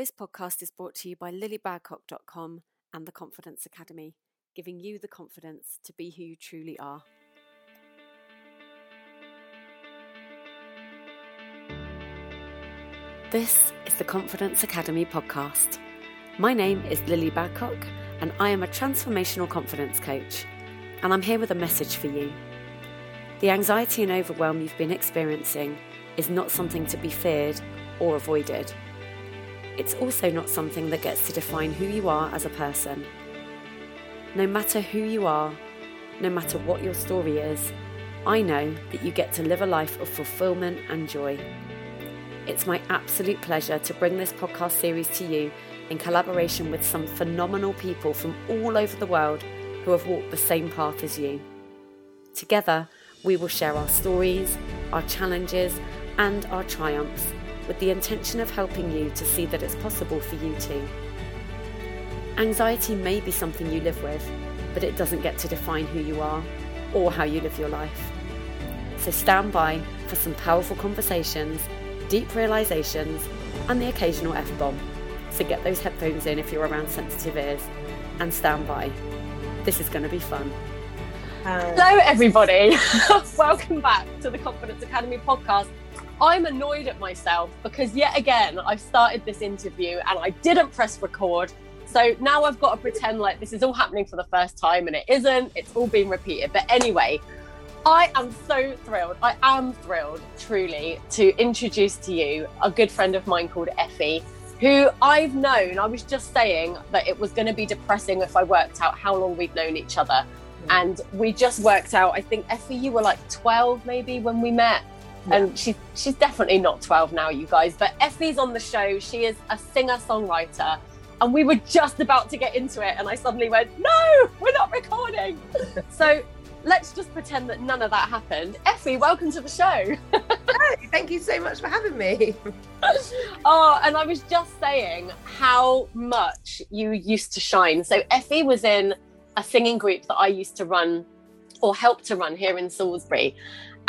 This podcast is brought to you by lilybadcock.com and the Confidence Academy, giving you the confidence to be who you truly are. This is the Confidence Academy podcast. My name is Lily Badcock, and I am a transformational confidence coach. And I'm here with a message for you. The anxiety and overwhelm you've been experiencing is not something to be feared or avoided. It's also not something that gets to define who you are as a person. No matter who you are, no matter what your story is, I know that you get to live a life of fulfillment and joy. It's my absolute pleasure to bring this podcast series to you in collaboration with some phenomenal people from all over the world who have walked the same path as you. Together, we will share our stories, our challenges, and our triumphs with the intention of helping you to see that it's possible for you too. Anxiety may be something you live with, but it doesn't get to define who you are or how you live your life. So stand by for some powerful conversations deep realizations, and the occasional F bomb. So get those headphones in if you're around sensitive ears and stand by. This is going to be fun. Um, Hello, everybody. Welcome back to the Confidence Academy podcast. I'm annoyed at myself because yet again I've started this interview and I didn't press record. So now I've got to pretend like this is all happening for the first time and it isn't. It's all being repeated. But anyway, I am so thrilled. I am thrilled, truly, to introduce to you a good friend of mine called Effie, who I've known. I was just saying that it was going to be depressing if I worked out how long we'd known each other. Mm. And we just worked out, I think, Effie, you were like 12 maybe when we met. Yeah. And she's she's definitely not 12 now, you guys. But Effie's on the show. She is a singer songwriter. And we were just about to get into it. And I suddenly went, no, we're not recording. so let's just pretend that none of that happened. Effie, welcome to the show. hey, thank you so much for having me. oh, and I was just saying how much you used to shine. So Effie was in a singing group that I used to run or help to run here in Salisbury.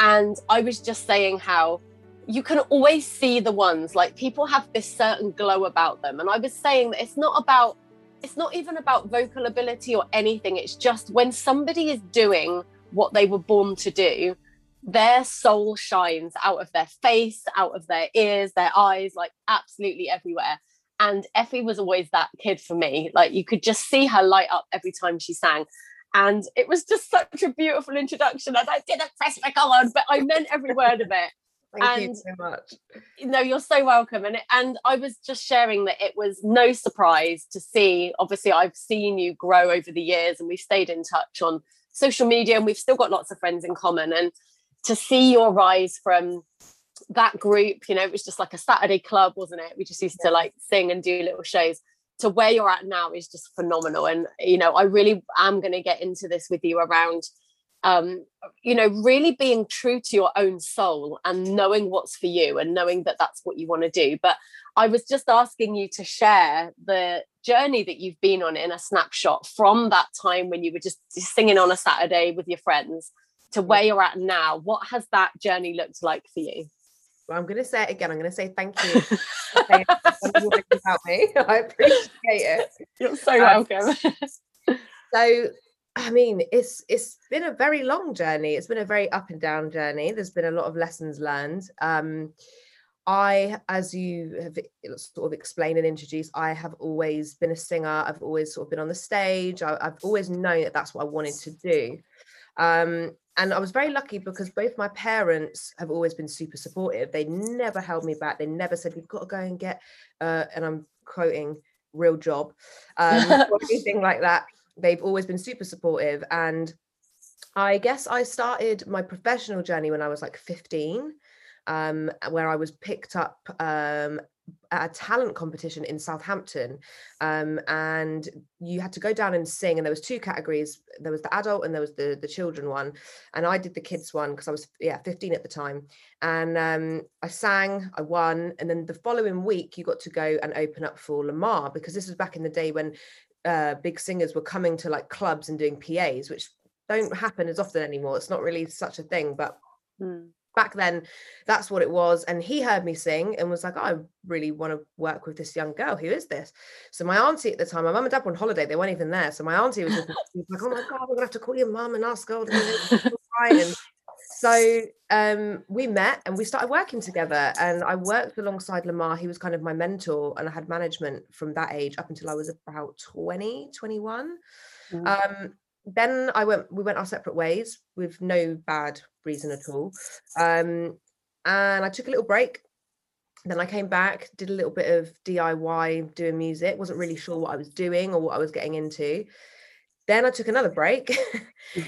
And I was just saying how you can always see the ones like people have this certain glow about them. And I was saying that it's not about it's not even about vocal ability or anything. It's just when somebody is doing what they were born to do, their soul shines out of their face, out of their ears, their eyes, like absolutely everywhere. And Effie was always that kid for me. Like you could just see her light up every time she sang. And it was just such a beautiful introduction. And I didn't press record, but I meant every word of it. Thank and, you so much. You No, you're so welcome. And and I was just sharing that it was no surprise to see. Obviously, I've seen you grow over the years, and we've stayed in touch on social media, and we've still got lots of friends in common. And to see your rise from that group, you know, it was just like a Saturday club, wasn't it? We just used yeah. to like sing and do little shows. To where you're at now is just phenomenal. And you know, I really am going to get into this with you around um, you know, really being true to your own soul and knowing what's for you and knowing that that's what you want to do. But I was just asking you to share the journey that you've been on in a snapshot from that time when you were just singing on a Saturday with your friends to where you're at now. What has that journey looked like for you? Well, I'm going to say it again. I'm going to say thank you. about me. I appreciate it. You're so um, welcome. so I mean, it's it's been a very long journey. It's been a very up and down journey. There's been a lot of lessons learned. Um, I, as you have sort of explained and introduced, I have always been a singer. I've always sort of been on the stage. I, have always known that that's what I wanted to do. Um, and I was very lucky because both my parents have always been super supportive. They never held me back. They never said, "You've got to go and get," uh, and I'm quoting, "real job," um, or anything like that they've always been super supportive and I guess I started my professional journey when I was like 15, um, where I was picked up um, a talent competition in Southampton. Um, and you had to go down and sing, and there was two categories. There was the adult and there was the the children one. And I did the kids one because I was yeah 15 at the time. And um, I sang, I won, and then the following week you got to go and open up for Lemar because this was back in the day when uh, big singers were coming to like clubs and doing PAs, which don't happen as often anymore. It's not really such a thing, but mm. Back then that's what it was and he heard me sing and was like oh, i really want to work with this young girl who is this so my auntie at the time my mum and dad were on holiday they weren't even there so my auntie was, just, like oh my god we're gonna have to call your mum and ask her and so um, we met and we started working together and i worked alongside lemar he was kind of my mentor and i had management from that age up until i was about 20 21 mm. um, then I went we went our separate ways with no bad reason at all. Um, and I took a little break. Then I came back, did a little bit of DIY doing music, wasn't really sure what I was doing or what I was getting into. Then I took another break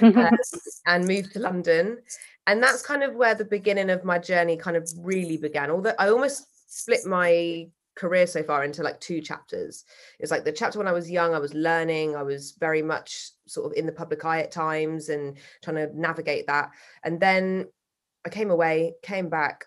uh, and moved to London. And that's kind of where the beginning of my journey kind of really began. Although I almost split my career so far into like two chapters. It's like the chapter when I was young, I was learning, I was very much sort of in the public eye at times and trying to navigate that. And then I came away, came back,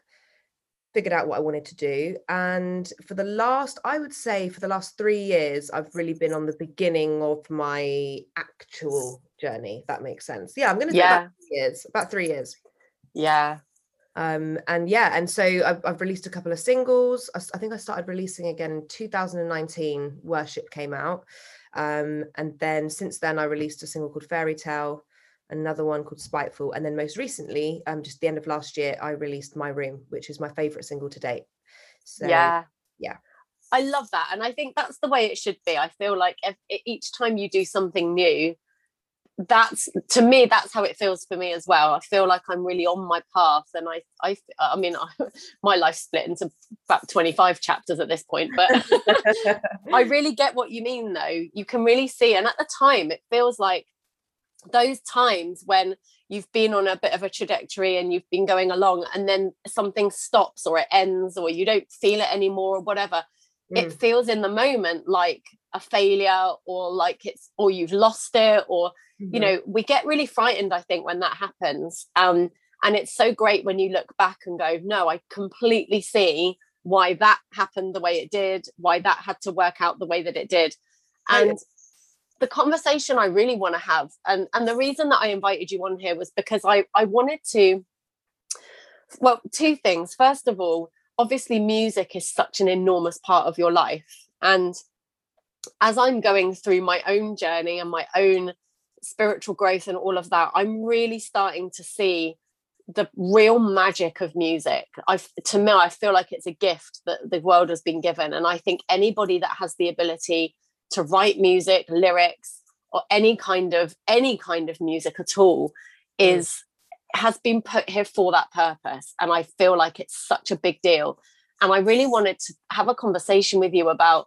figured out what I wanted to do. And for the last, I would say for the last three years, I've really been on the beginning of my actual journey, if that makes sense. Yeah, I'm gonna say yeah. about three years, about three years. Yeah, um, and yeah and so I've, I've, released a couple of singles. I, I, think i started releasing again in 2019 worship came out. Um, and then since then i released a single called fairy tale another one called spiteful and then most recently um, just the end of last year i released my room which is my favorite single to date. So yeah. yeah. I love that and i think that's the way it should be. I feel like if, each time you do something new that's to me that's how it feels for me as well i feel like i'm really on my path and i i i mean I, my life split into about 25 chapters at this point but i really get what you mean though you can really see and at the time it feels like those times when you've been on a bit of a trajectory and you've been going along and then something stops or it ends or you don't feel it anymore or whatever mm. it feels in the moment like a failure or like it's or you've lost it or mm-hmm. you know we get really frightened i think when that happens. Um and it's so great when you look back and go no i completely see why that happened the way it did why that had to work out the way that it did. And the conversation i really want to have and and the reason that i invited you on here was because i i wanted to well two things. First of all obviously music is such an enormous part of your life and as I'm going through my own journey and my own spiritual growth and all of that, I'm really starting to see the real magic of music. I to me, I feel like it's a gift that the world has been given, and I think anybody that has the ability to write music, lyrics, or any kind of any kind of music at all mm. is has been put here for that purpose, and I feel like it's such a big deal. And I really wanted to have a conversation with you about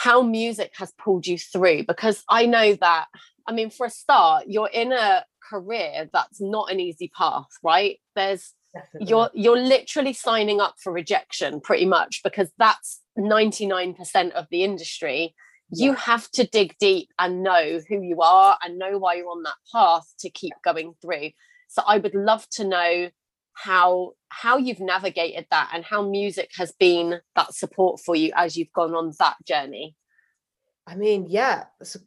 how music has pulled you through because I know that I mean for a start you're in a career that's not an easy path right there's Definitely. you're you're literally signing up for rejection pretty much because that's 99% of the industry yeah. you have to dig deep and know who you are and know why you're on that path to keep going through so I would love to know how how you've navigated that and how music has been that support for you as you've gone on that journey? I mean yeah it's a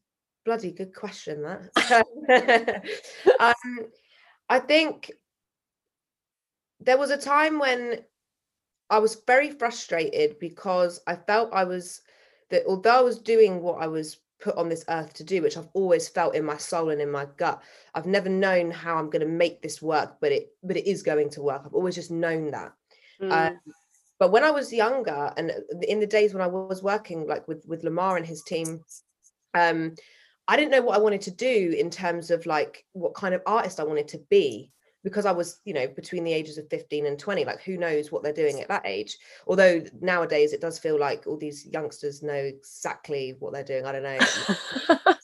bloody good question that. Um, i think there was a time when i was very frustrated because i felt i was that although i was doing what i was put on this earth to do, which I've always felt in my soul and in my gut. I've never known how I'm going to make this work, but it but it is going to work. I've always just known that. Mm. Um, but when I was younger, and in the days when I was working like with with Lemar and his team, um, I didn't know what I wanted to do in terms of like what kind of artist I wanted to be because I was, you know, between the ages of 15 and 20, like who knows what they're doing at that age. Although nowadays it does feel like all these youngsters know exactly what they're doing. I don't know.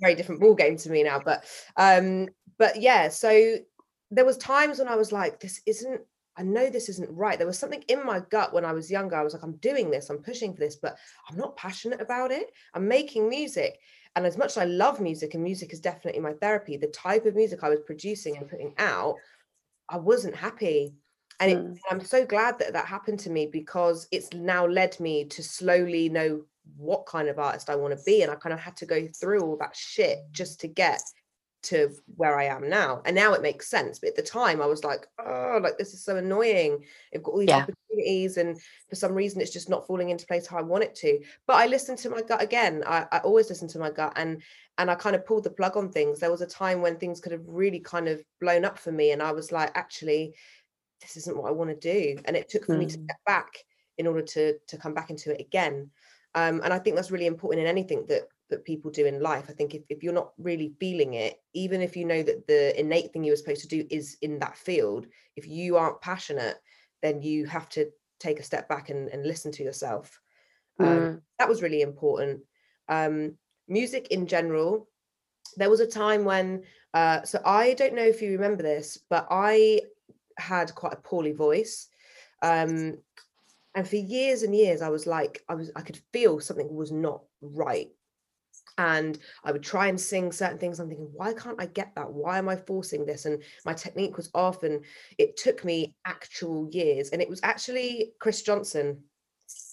very different ball game to me now. But um, but yeah, so there was times when I was like, this isn't I know this isn't right. There was something in my gut when I was younger. I was like, I'm doing this, I'm pushing for this, but I'm not passionate about it. I'm making music. And as much as I love music, and music is definitely my therapy, the type of music I was producing and putting out, I wasn't happy. And it, mm. I'm so glad that that happened to me because it's now led me to slowly know what kind of artist I want to be. And I kind of had to go through all that shit just to get to where I am now. And now it makes sense. But at the time I was like, oh, like this is so annoying. I've got all these yeah. opportunities and for some reason it's just not falling into place how I want it to. But I listened to my gut again. I, I always listen to my gut and and I kind of pulled the plug on things. There was a time when things could have really kind of blown up for me. And I was like, actually, this isn't what I want to do. And it took for mm. me to hmm. step back in order to to come back into it again. Um, and I think that's really important in anything that that people do in life. I think if, if you're not really feeling it, even if you know that the innate thing you were supposed to do is in that field, if you aren't passionate, then you have to take a step back and, and listen to yourself. Um, mm. Um, that was really important. Um, music in general, there was a time when, uh, so I don't know if you remember this, but I had quite a poorly voice. Um, and for years and years, I was like, I was, I could feel something was not right and I would try and sing certain things. I'm thinking, why can't I get that? Why am I forcing this? And my technique was off, and it took me actual years. And it was actually Chris Johnson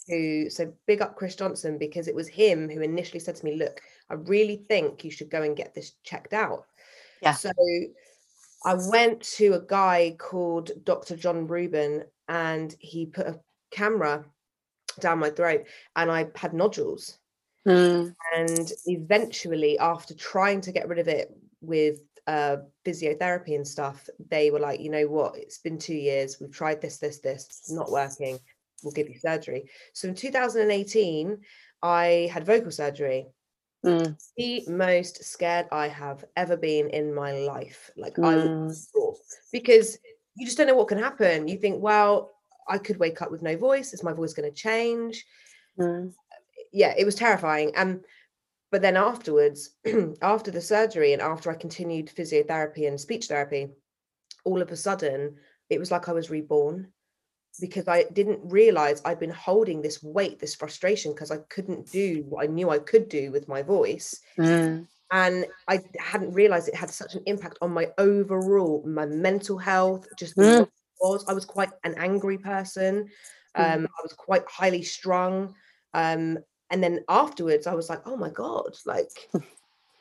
who, so big up Chris Johnson because it was him who initially said to me, Look, I really think you should go and get this checked out. Yeah. So I went to a guy called Dr. John Rubin, and he put a camera down my throat, and I had nodules Mm. And eventually, after trying to get rid of it with uh, physiotherapy and stuff, they were like, you know what, it's been two years. We've tried this, this, this, it's not working. We'll give you surgery. So in 2018, I had vocal surgery. Mm. The most scared I have ever been in my life. Like mm. I was because you just don't know what can happen. You think, well, I could wake up with no voice. Is my voice going to change? Mm yeah, it was terrifying. And but then afterwards, after the surgery and after I continued physiotherapy and speech therapy, all of a sudden it was like I was reborn because I didn't realize I'd been holding this weight, this frustration, because I couldn't do what I knew I could do with my voice. Mm. And I hadn't realized it had such an impact on my overall, my mental health, just mm. was. I was quite an angry person. Mm. Um, mm. I was quite highly strung. Um, and then afterwards i was like oh my god like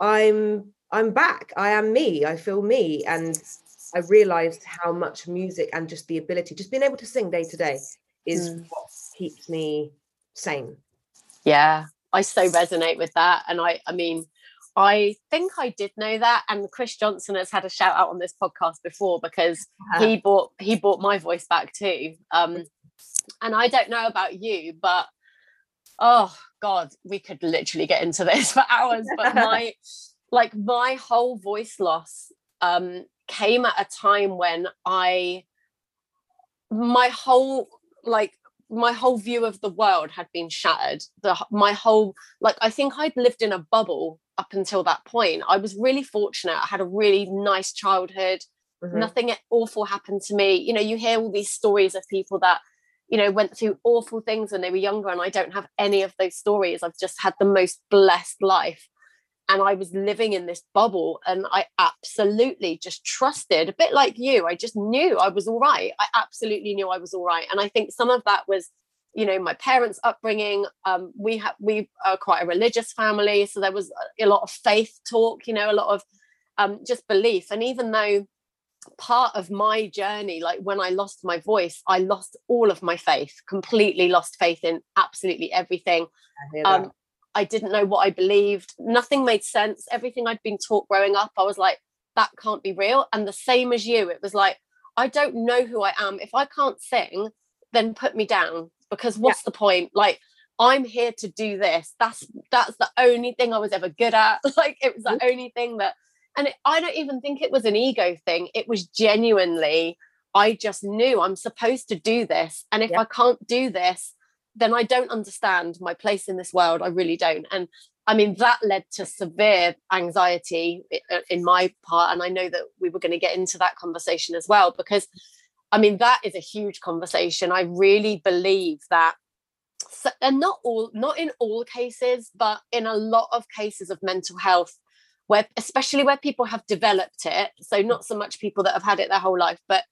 i'm i'm back. I am me. I feel me. And i realized how much music and just the ability just being able to sing day to day is mm. what keeps me sane. Yeah i so resonate with that. And i i mean I think I did know that, and Chris Johnson has had a shout out on this podcast before because uh-huh. he bought he bought my voice back too. Um, and I don't know about you, but oh god we could literally get into this for hours but my like my whole voice loss um came at a time when i my whole like my whole view of the world had been shattered. The my whole like i think i'd lived in a bubble up until that point. I was really fortunate. I had a really nice childhood. Mm-hmm. nothing awful happened to me. You know you hear all these stories of people that you know went through awful things when they were younger and i don't have any of those stories. I've just had the most blessed life. And i was living in this bubble and i absolutely just trusted a bit like you i just knew i was all right. I absolutely knew i was all right. And i think some of that was you know my parents upbringing. Um, we have we are quite a religious family so there was a, lot of faith talk you know a lot of um, just belief. And even though part of my journey like when i lost my voice i lost all of my faith completely lost faith in absolutely everything. I, um, I didn't know what i believed. Nothing made sense. Everything i'd been taught growing up i was like that can't be real. And the same as you it was like i don't know who i am. If i can't sing then put me down because what's yeah. the point? Like i'm here to do this. That's that's the only thing i was ever good at. Like it was the only thing that and it, I don't even think it was an ego thing. It was genuinely, I just knew I'm supposed to do this. And if yeah. I can't do this, then I don't understand my place in this world. I really don't. And I mean, that led to severe anxiety uh, in my part. And I know that we were going to get into that conversation as well, because I mean, that is a huge conversation. I really believe that and not all not in all cases but in a lot of cases of mental health where especially where people have developed it so mm. not so much people that have had it their whole life but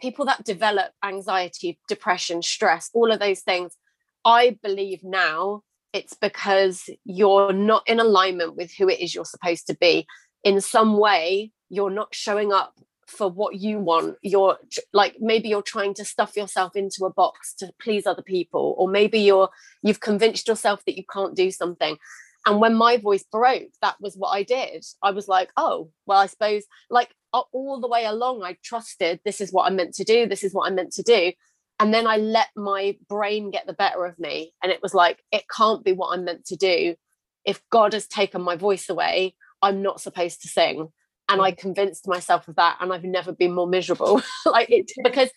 people that develop anxiety depression stress all of those things i believe now it's because you're not in alignment with who it is you're supposed to be. In some way you're not showing up for what you want. You're like maybe you're trying to stuff yourself into a box to please other people or maybe you're you've convinced yourself that you can't do something and when my voice broke that was what i did. I was like oh well i suppose like all the way along i trusted this is what i'm meant to do this is what i'm meant to do. And then i let my brain get the better of me and it was like it can't be what i'm meant to do. If god has taken my voice away i'm not supposed to sing. And i convinced myself of that and i've never been more miserable. Like it because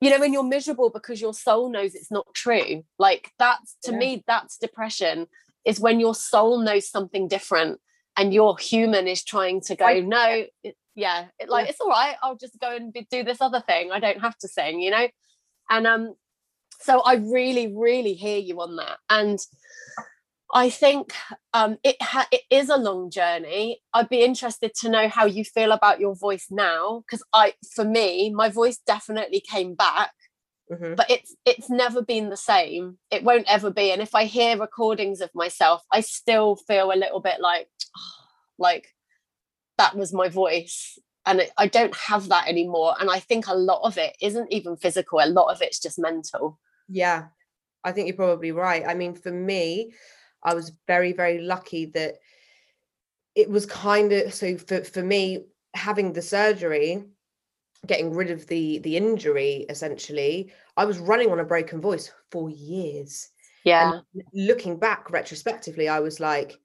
you know when you're miserable because your soul knows it's not true like that's to yeah. me that's depression is when your soul knows something different and your human is trying to go no it, yeah it, like yeah. it's all right i'll just go and be, do this other thing i don't have to sing you know and um so i really really hear you on that and I think um, it ha- it is a long journey. I'd be interested to know how you feel about your voice now, because I, for me, my voice definitely came back, mm-hmm. but it's it's never been the same. It won't ever be. And if I hear recordings of myself, I still feel a little bit like, oh, like that was my voice, and it, I don't have that anymore. And I think a lot of it isn't even physical. A lot of it's just mental. Yeah, I think you're probably right. I mean, for me I was very, very lucky that it was kind of so for, for me, having the surgery, getting rid of the the injury essentially, I was running on a broken voice for years. Yeah. And looking back retrospectively, I was like,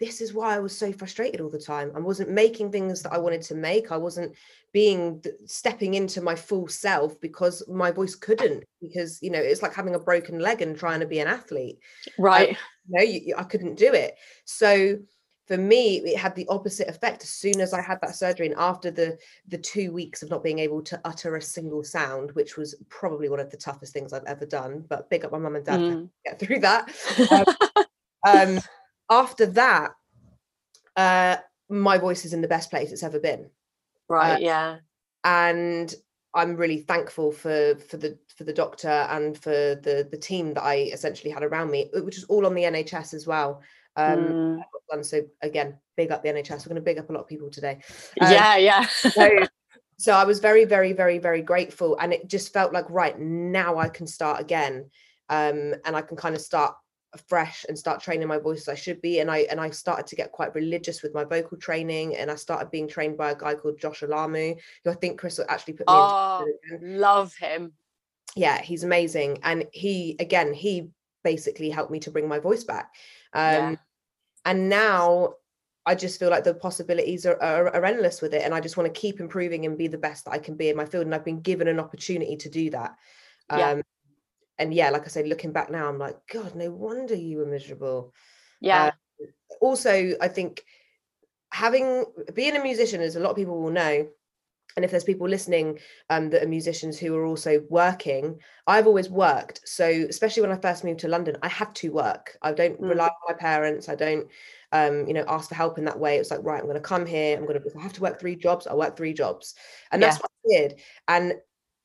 this is why I was so frustrated all the time. I wasn't making things that I wanted to make. I wasn't being stepping into my full self because my voice couldn't because you know it's like having a broken leg and trying to be an athlete. Right. I, you know, you, I couldn't do it. So for me it had the opposite effect as soon as i had that surgery and after the the two weeks of not being able to utter a single sound which was probably one of the toughest things i've ever done but big up my mum and dad mm. to get through that um, um, after that, uh, my voice is in the best place it's ever been. Right. Uh, yeah. And I'm really thankful for for the for the doctor and for the the team that I essentially had around me, which is all on the NHS as well. Um, mm. so again, big up the NHS. We're going to big up a lot of people today. Um, yeah, yeah. so, so I was very, very, very, very grateful, and it just felt like right now I can start again, um, and I can kind of start fresh and start training my voice as I should be. And I and I started to get quite religious with my vocal training. And I started being trained by a guy called Josh Alamu, who I think Chris actually put me oh, love him. Yeah, he's amazing. And he again, he basically helped me to bring my voice back. Um yeah. and now I just feel like the possibilities are, are, are, endless with it. And I just want to keep improving and be the best that I can be in my field. And I've been given an opportunity to do that. Yeah. Um, and yeah, like I said, looking back now, I'm like, God, no wonder you were miserable. Yeah. Uh, also, I think having being a musician, as a lot of people will know, and if there's people listening um, that are musicians who are also working, I've always worked. So especially when I first moved to London, I had to work. I don't mm. rely on my parents. I don't, um, you know, ask for help in that way. It's like, right, I'm going to come here. I'm going to. I have to work three jobs. I work three jobs, and that's what I did. And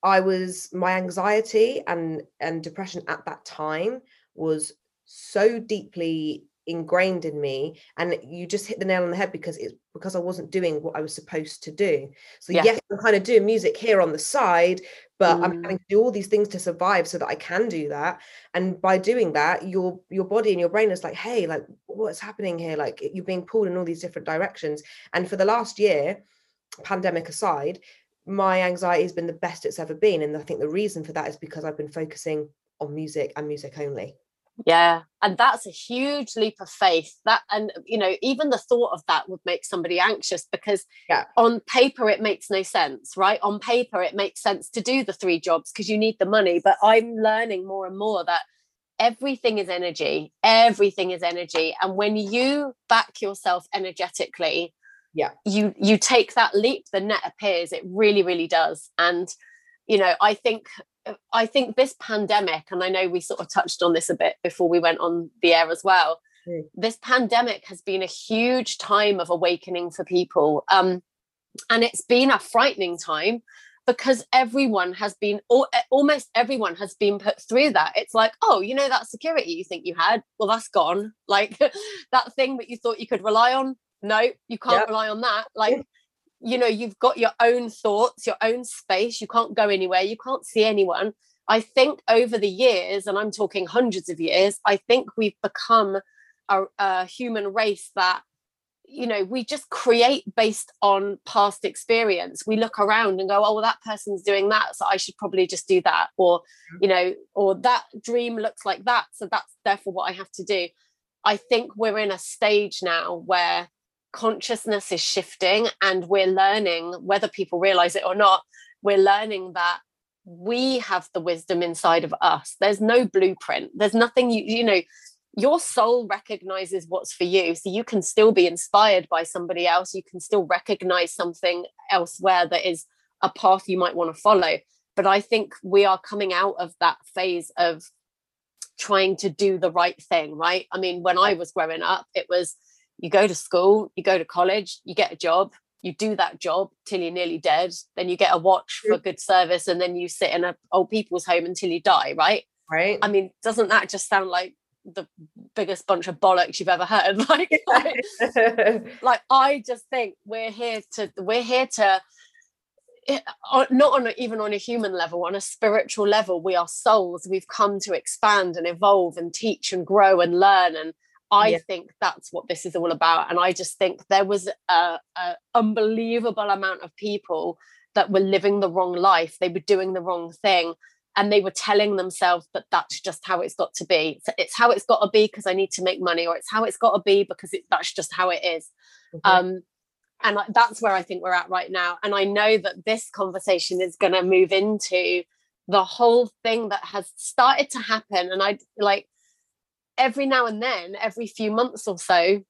I was my anxiety and and depression at that time was so deeply ingrained in me and you just hit the nail on the head because it's because I wasn't doing what I was supposed to do. So yeah. yes, I'm kind of doing music here on the side, but mm. I'm having to do all these things to survive so that I can do that. And by doing that, your your body and your brain is like, hey, like what's happening here? Like you're being pulled in all these different directions. And for the last year, pandemic aside, my anxiety has been the best it's ever been. And I think the reason for that is because I've been focusing on music and music only. Yeah. And that's a huge leap of faith. That, and, you know, even the thought of that would make somebody anxious because yeah. on paper, it makes no sense, right? On paper, it makes sense to do the three jobs because you need the money. But I'm learning more and more that everything is energy. Everything is energy. And when you back yourself energetically, yeah you you take that leap the net appears it really really does and you know i think i think this pandemic and i know we sort of touched on this a bit before we went on the air as well mm. this pandemic has been a huge time of awakening for people. Um and it's been a frightening time because everyone has been almost everyone has been put through that. It's like oh you know that security you think you had? Well that's gone. Like that thing that you thought you could rely on? No you can't yep. rely on that. Like you know you've got your own thoughts your own space you can't go anywhere you can't see anyone. I think over the years and i'm talking hundreds of years i think we've become a, a human race that you know we just create based on past experience. We look around and go oh well that person's doing that so i should probably just do that or mm. you know or that dream looks like that so that's therefore what i have to do. I think we're in a stage now where consciousness is shifting and we're learning whether people realize it or not we're learning that we have the wisdom inside of us. There's no blueprint. There's nothing you you know your soul recognizes what's for you. So you can still be inspired by somebody else. You can still recognize something elsewhere that is a path you might want to follow. But i think we are coming out of that phase of trying to do the right thing right? I mean when i was growing up it was you go to school you go to college you get a job you do that job till you're nearly dead then you get a watch for good service and then you sit in a old people's home until you die right? Right. I mean doesn't that just sound like the biggest bunch of bollocks you've ever heard? Like, like, like i just think we're here to we're here to eh, not on a, even on a human level on a spiritual level we are souls. We've come to expand and evolve and teach and grow and learn and i yeah. think that's what this is all about and i just think there was a, a unbelievable amount of people that were living the wrong life they were doing the wrong thing and they were telling themselves that that's just how it's got to be so it's how it's got to be because i need to make money or it's how it's got to be because it, that's just how it is. Mm-hmm. um and that's where i think we're at right now and i know that this conversation is going to move into the whole thing that has started to happen and i like every now and then every few months or so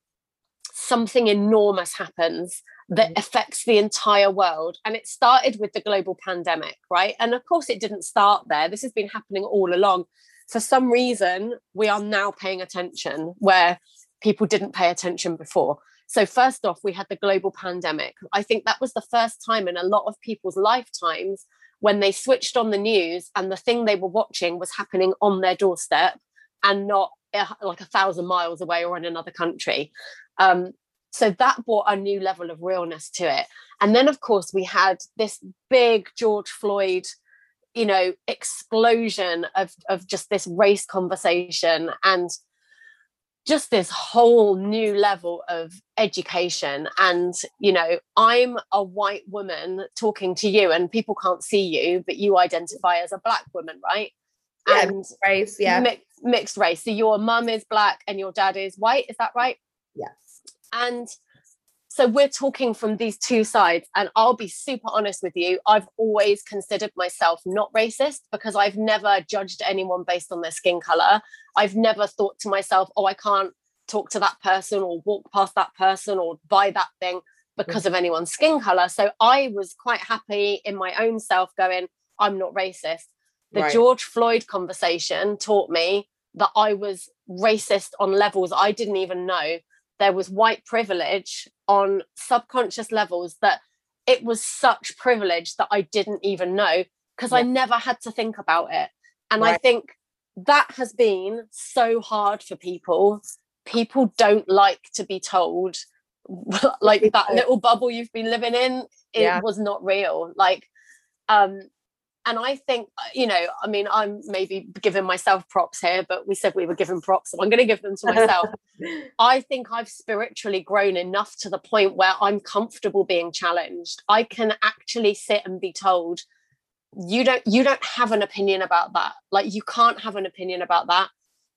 something enormous happens that mm-hmm. affects the entire world. And it started with the global pandemic, right? And of course, it didn't start there. This has been happening all along. For some reason, we are now paying attention where people didn't pay attention before. So, first off, we had the global pandemic. I think that was the first time in a lot of people's lifetimes when they switched on the news and the thing they were watching was happening on their doorstep and not like a thousand miles away or in another country. Um, so that brought a new level of realness to it. And then, of course, we had this big George Floyd, you know, explosion of, of just this race conversation and just this whole new level of education. And, you know, I'm a white woman talking to you, and people can't see you, but you identify as a black woman, right? Yeah, and mixed race, yeah. Mi- mixed race. So your mum is black and your dad is white, is that right? Yes. And so we're talking from these two sides. And I'll be super honest with you. I've always considered myself not racist because I've never judged anyone based on their skin color. I've never thought to myself, oh, I can't talk to that person or walk past that person or buy that thing because of anyone's skin color. So I was quite happy in my own self going, I'm not racist. The right. George Floyd conversation taught me that I was racist on levels I didn't even know there was white privilege on subconscious levels that it was such privilege that I didn't even know because yeah. I never had to think about it. And right. I think that has been so hard for people. People don't like to be told like that little bubble you've been living in it yeah. was not real. Like um and I think, uh, you know, I mean, I'm maybe giving myself props here, but we said we were giving props, so I'm going to give them to myself. I think I've spiritually grown enough to the point where I'm comfortable being challenged. I can actually sit and be told, you don't, you don't have an opinion about that. Like you can't have an opinion about that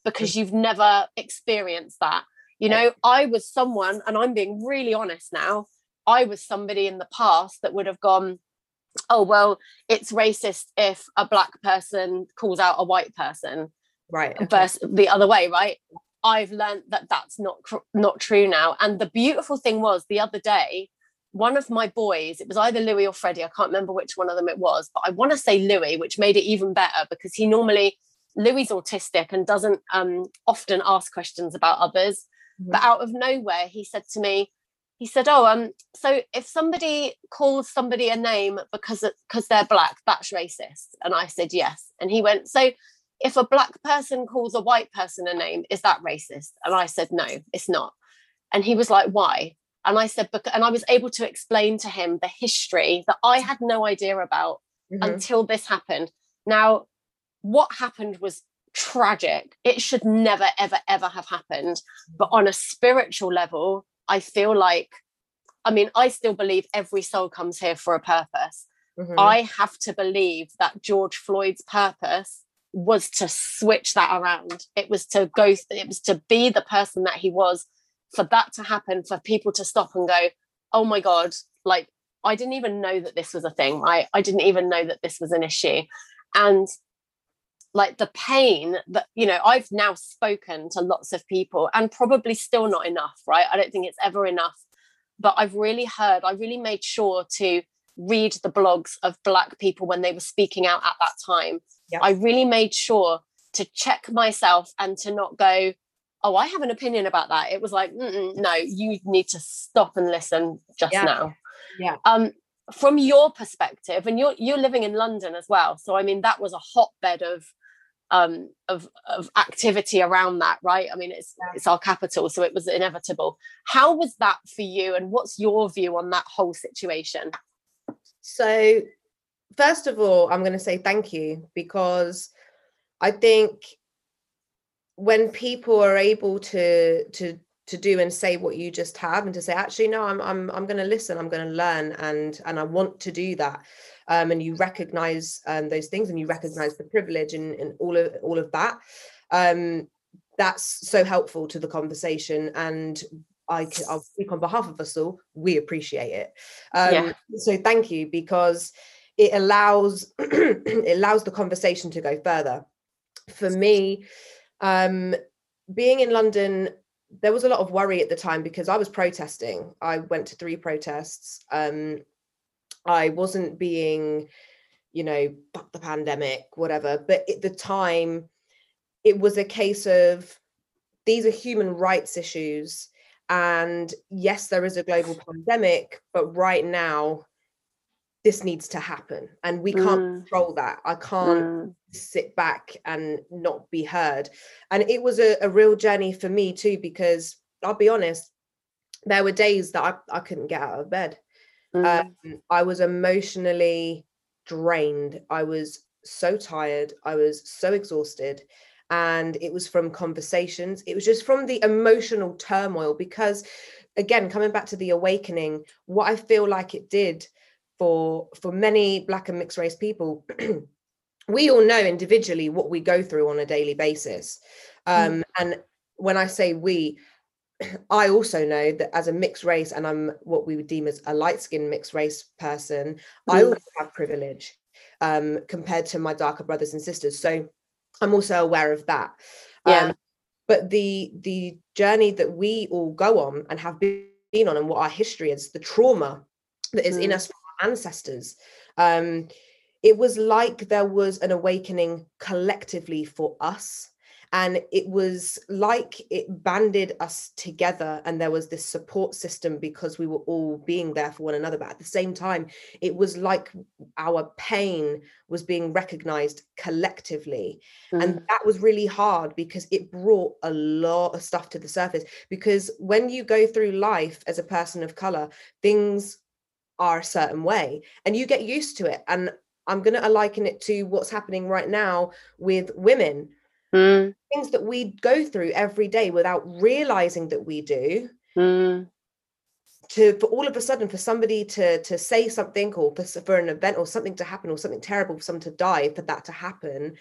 because you've never experienced that. You know, I was someone, and I'm being really honest now. I was somebody in the past that would have gone, oh well it's racist if a black person calls out a white person right okay. versus the other way right i've learned that that's not not true now and the beautiful thing was the other day one of my boys it was either louis or freddie i can't remember which one of them it was but i want to say louis which made it even better because he normally louis autistic and doesn't um, often ask questions about others mm-hmm. but out of nowhere he said to me he said, "Oh, um, so if somebody calls somebody a name because because they're black, that's racist." And I said, "Yes." And he went, "So if a black person calls a white person a name, is that racist?" And I said, "No, it's not." And he was like, "Why?" And I said, and I was able to explain to him the history that I had no idea about mm-hmm. until this happened. Now, what happened was tragic. It should never, ever, ever have happened. But on a spiritual level, I feel like, I mean, I still believe every soul comes here for a purpose. Mm-hmm. I have to believe that George Floyd's purpose was to switch that around. It was to go, it was to be the person that he was, for that to happen, for people to stop and go, oh my God, like I didn't even know that this was a thing, right? I didn't even know that this was an issue. And like the pain that, you know, I've now spoken to lots of people and probably still not enough, right? I don't think it's ever enough. But I've really heard, I really made sure to read the blogs of Black people when they were speaking out at that time. I really made sure to check myself and to not go, oh, I have an opinion about that. It was like, no, you need to stop and listen just yeah. now. Yeah. Um, from your perspective, and you're you're living in London as well, so I mean that was a hotbed of um of of activity around that, right? I mean it's yeah. it's our capital, so it was inevitable. How was that for you, and what's your view on that whole situation? So, first of all, I'm going to say thank you because I think when people are able to to to do and say what you just have and to say actually no i'm i'm, I'm going to listen i'm going to learn and and i want to do that um, and you recognize um, those things and you recognize the privilege and, and all of all of that um, that's so helpful to the conversation and I can, I'll speak on behalf of us all. We appreciate it. Um, yeah. So thank you because it allows it allows the conversation to go further. For me, um, being in London, there was a lot of worry at the time because I was protesting. I went to three protests. Um, I wasn't being, you know, the pandemic, whatever. But at the time, it was a case of these are human rights issues. And yes, there is a global pandemic, but right now this needs to happen and we can't mm. control that. I can't mm. sit back and not be heard. And it was a, a, real journey for me too because i'll be honest there were days that i, I couldn't get out of bed. Mm. um, i was emotionally drained. I was so tired. I was so exhausted. And it was from conversations. It was just from the emotional turmoil because again coming back to the awakening what i feel like it did for for many black and mixed race people we all know individually what we go through on a daily basis mm. um, mm. and when i say we i also know that as a mixed race and i'm what we would deem as a light skinned mixed race person mm. i also have privilege um, compared to my darker brothers and sisters so i'm also aware of that yeah. Um, but the the journey that we all go on and have been on and what our history is the trauma that is mm. in us ancestors. Um, it was like there was an awakening collectively for us. And it was like it banded us together, and there was this support system because we were all being there for one another. But at the same time, it was like our pain was being recognized collectively. Mm. And that was really hard because it brought a lot of stuff to the surface. Because when you go through life as a person of color, things are a certain way and you get used to it and i'm going to liken it to what's happening right now with women mm. things that we go through every day without realizing that we do mm. to for all of a sudden for somebody to to say something or for, for an event or something to happen or something terrible for someone to die for that to happen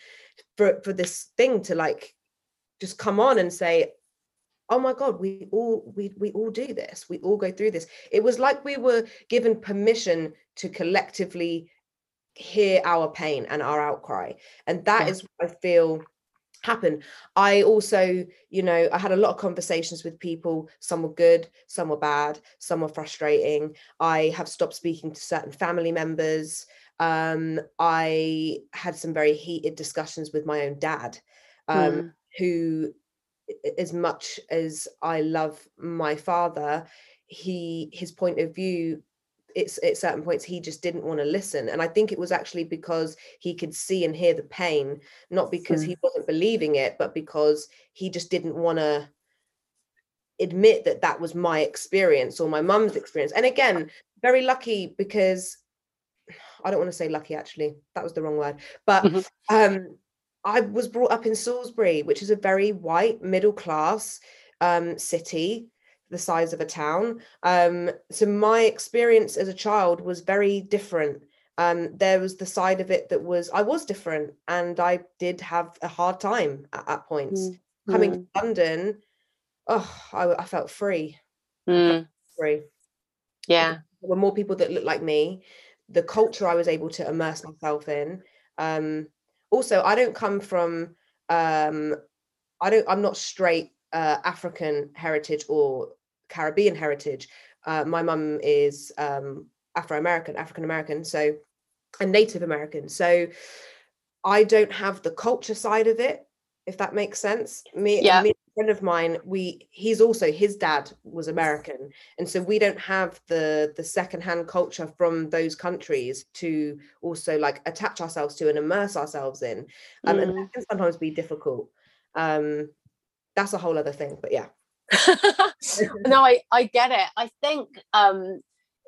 for for this thing to like just come on and say oh my god we all we we all do this. We all go through this. It was like we were given permission to collectively hear our pain and our outcry. And that yeah. is what i feel happened. I also you know i had a lot of conversations with people. Some were good some were bad some were frustrating. I have stopped speaking to certain family members. Um i had some very heated discussions with my own dad um mm. who as much as I love my father, he his point of view it's at certain points he just didn't want to listen and i think it was actually because he could see and hear the pain not because mm. he wasn't believing it but because he just didn't want to admit that that was my experience or my mum's experience and again very lucky because i don't want to say lucky actually that was the wrong word but mm-hmm. um i was brought up in salisbury which is a very white middle class um city the size of a town um so my experience as a child was very different um, there was the side of it that was I was different and I did have a hard time at, at points. Mm. Coming to mm. London, oh, I, I felt free. Mm. free. Yeah. There were more people that looked like me. The culture I was able to immerse myself in. Um, also, I don't come from um, I don't I'm not straight uh, African heritage or Caribbean heritage. Uh, my mum is um, Afro American, African American. So and Native American. So I don't have the culture side of it, if that makes sense. Me, yeah. me friend of mine, we he's also his dad was American, and so we don't have the the secondhand culture from those countries to also like attach ourselves to and immerse ourselves in, um, mm. and that can sometimes be difficult. Um, that's a whole other thing, but yeah. no, I I get it. I think um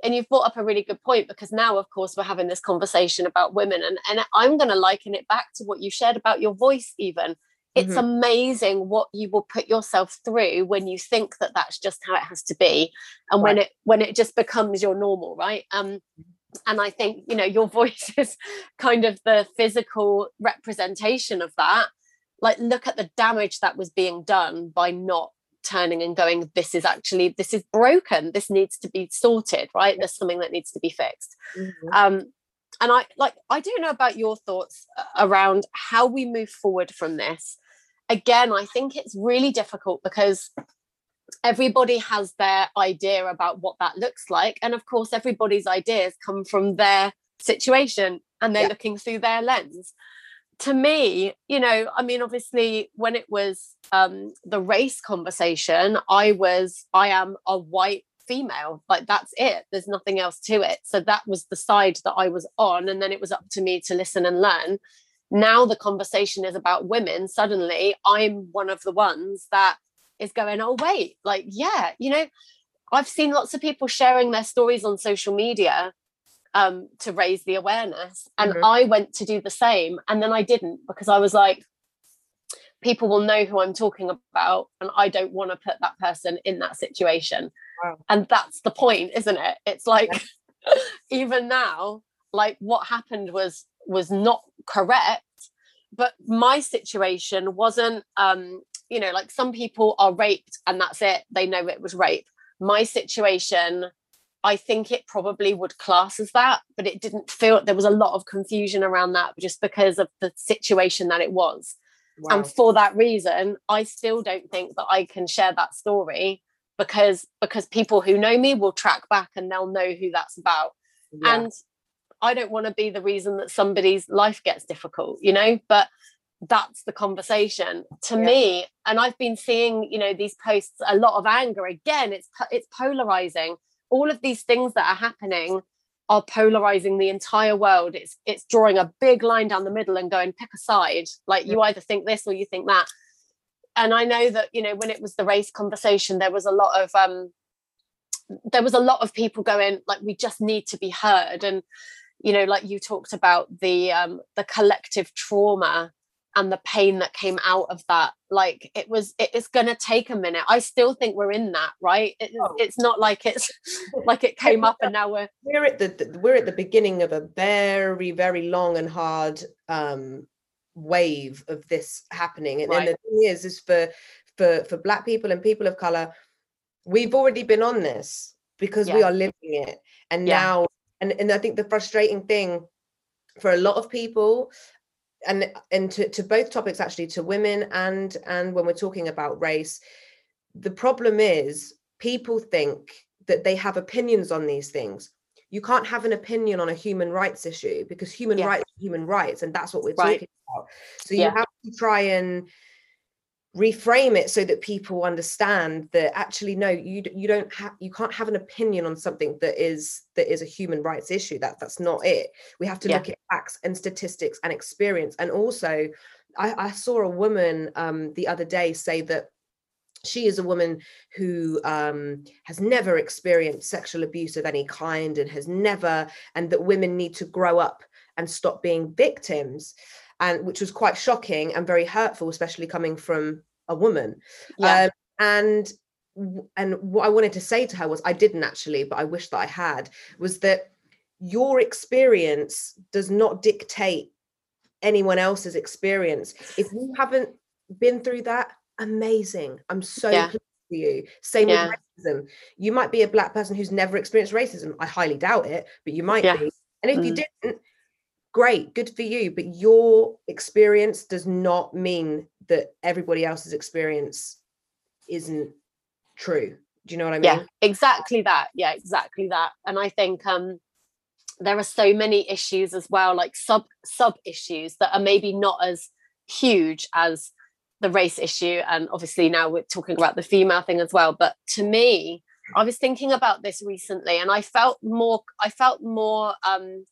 and you've brought up a really good point because now of course we're having this conversation about women and, and i'm going to liken it back to what you shared about your voice even it's mm-hmm. amazing what you will put yourself through when you think that that's just how it has to be and right. when it when it just becomes your normal right? Um and i think you know your voice is kind of the physical representation of that. Like look at the damage that was being done by not turning and going this is actually this is broken. This needs to be sorted right? There's something that needs to be fixed. Mm-hmm. um and i like i don't know about your thoughts uh, around how we move forward from this again i think it's really difficult because everybody has their idea about what that looks like and of course everybody's ideas come from their situation and they're yeah. looking through their lens to me, you know, I mean, obviously, when it was um, the race conversation, I was, I am a white female. Like, that's it. There's nothing else to it. So that was the side that I was on. And then it was up to me to listen and learn. Now the conversation is about women. Suddenly, I'm one of the ones that is going, oh, wait, like, yeah, you know, I've seen lots of people sharing their stories on social media um, to raise the awareness. And mm-hmm. I went to do the same. And then I didn't because I was like, people will know who I'm talking about. And I don't want to put that person in that situation. Wow. And that's the point, isn't it? It's like, even now, like what happened was was not correct but my situation wasn't um you know like some people are raped and that's it they know it was rape my situation I think it probably would class as that, but it didn't feel there was a lot of confusion around that just because of the situation that it was. Wow. And for that reason, I still don't think that I can share that story because because people who know me will track back and they'll know who that's about. Yeah. And I don't want to be the reason that somebody's life gets difficult, you know, but that's the conversation. To yeah. me and i've been seeing you know these posts a lot of anger. Again it's it's polarizing. All of these things that are happening are polarizing the entire world. It's it's drawing a big line down the middle and going pick a side. Like you either think this or you think that. And i know that you know when it was the race conversation there was a lot of um there was a lot of people going like we just need to be heard. And you know like you talked about the um the collective trauma and the pain that came out of that like it was it is going to take a minute i still think we're in that right it, oh. it's not like it's like it came up and now we're we're at the we're at the beginning of a very very long and hard um wave of this happening and, right. and the thing is is for for for black people and people of color we've already been on this because yeah. we are living it and yeah. now and and i think the frustrating thing for a lot of people and and to, to both topics actually to women and and when we're talking about race the problem is people think that they have opinions on these things you can't have an opinion on a human rights issue because human yeah. rights human rights and that's what we're right. talking about so you have to try and reframe it so that people understand that actually no you you don't have you can't have an opinion on something that is that is a human rights issue. That that's not it. We have to yeah. look at facts and statistics and experience. And also I, I saw a woman um the other day say that she is a woman who um, has never experienced sexual abuse of any kind and has never and that women need to grow up and stop being victims and which was quite shocking and very hurtful especially coming from a woman yeah. um, and and what i wanted to say to her was i didn't actually but i wish that i had was that your experience does not dictate anyone else's experience if you haven't been through that amazing i'm so yeah. pleased for you same yeah. with racism you might be a black person who's never experienced racism i highly doubt it but you might yeah. be and if mm. you didn't great good for you but your experience does not mean that everybody else's experience isn't true. Do you know what i mean? yeah exactly that. Yeah exactly that. And i think um there are so many issues as well like sub sub issues that are maybe not as huge as the race issue. And obviously now we're talking about the female thing as well. But to me i was thinking about this recently and i felt more i felt more um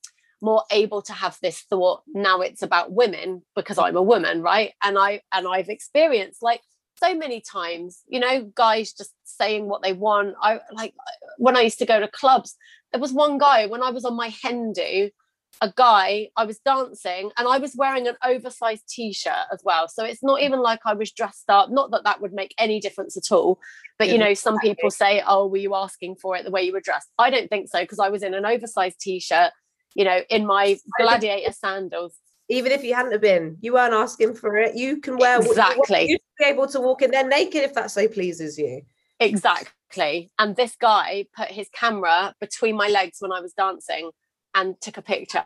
more able to have this thought now it's about women because i'm a woman right? And i and i've experienced like so many times you know guys just saying what they want. I like when i used to go to clubs there was one guy when i was on my hen do a guy i was dancing and i was wearing an oversized t-shirt as well. So it's not even like i was dressed up not that that would make any difference at all. But you know some people say oh were you asking for it the way you were dressed? I don't think so because i was in an oversized t-shirt you know, in my gladiator sandals. Even if you hadn't have been, you weren't asking for it. You can wear exactly. You be able to walk in there naked if that so pleases you. Exactly. And this guy put his camera between my legs when I was dancing and took a picture.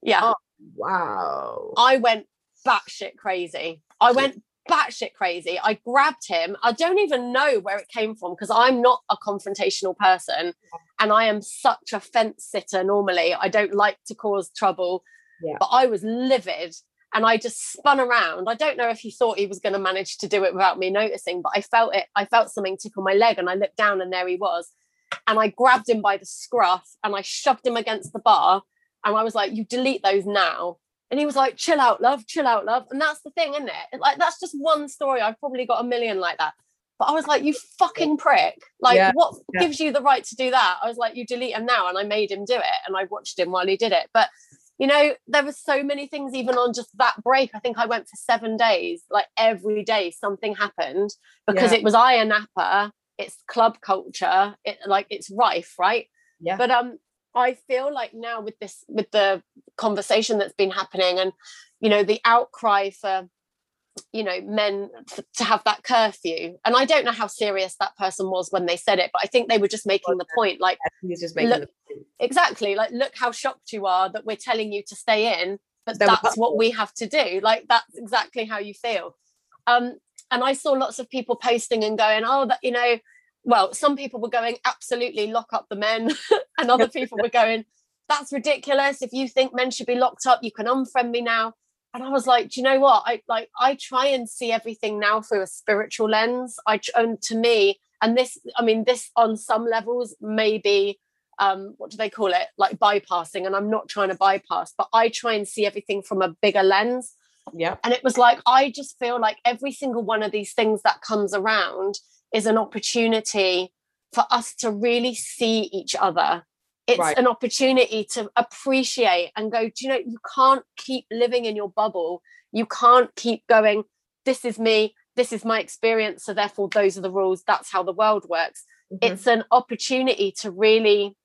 Yeah. Oh, wow. I went batshit crazy. I went batshit crazy. I grabbed him. I don't even know where it came from because I'm not a confrontational person and I am such a fence sitter normally. I don't like to cause trouble. Yeah. But I was livid and I just spun around. I don't know if he thought he was going to manage to do it without me noticing, but I felt it. I felt something tickle my leg and I looked down and there he was. And I grabbed him by the scruff and I shoved him against the bar. And I was like, You delete those now. And he was like, chill out, love, chill out, love. And that's the thing, isn't it? Like, that's just one story. I've probably got a million like that. But I was like, you fucking prick. Like, yeah, what yeah. gives you the right to do that? I was like, you delete him now. And I made him do it. And I watched him while he did it. But, you know, there were so many things, even on just that break. I think I went for seven days. Like, every day something happened because yeah. it was Ayia Napa, it's club culture, it like it's rife, right? Yeah. But um, I feel like now with this, with the conversation that's been happening, and you know, the outcry for you know men f- to have that curfew and i don't know how serious that person was when they said it but i think they were just making the point like just making look, exactly like look how shocked you are that we're telling you to stay in but that's what we have to do. Like that's exactly how you feel. Um and i saw lots of people posting and going oh that you know well, some people were going, absolutely lock up the men, and other people were going, that's ridiculous. If you think men should be locked up, you can unfriend me now. And I was like, do you know what? I like I try and see everything now through a spiritual lens. I and to me, and this, I mean, this on some levels maybe um, what do they call it? Like bypassing. And I'm not trying to bypass, but I try and see everything from a bigger lens. Yeah. And it was like, I just feel like every single one of these things that comes around is an opportunity for us to really see each other. It's right. an opportunity to appreciate and go, do you know, you can't keep living in your bubble. You can't keep going, this is me, this is my experience. So therefore, those are the rules. That's how the world works. Mm-hmm. It's an opportunity to really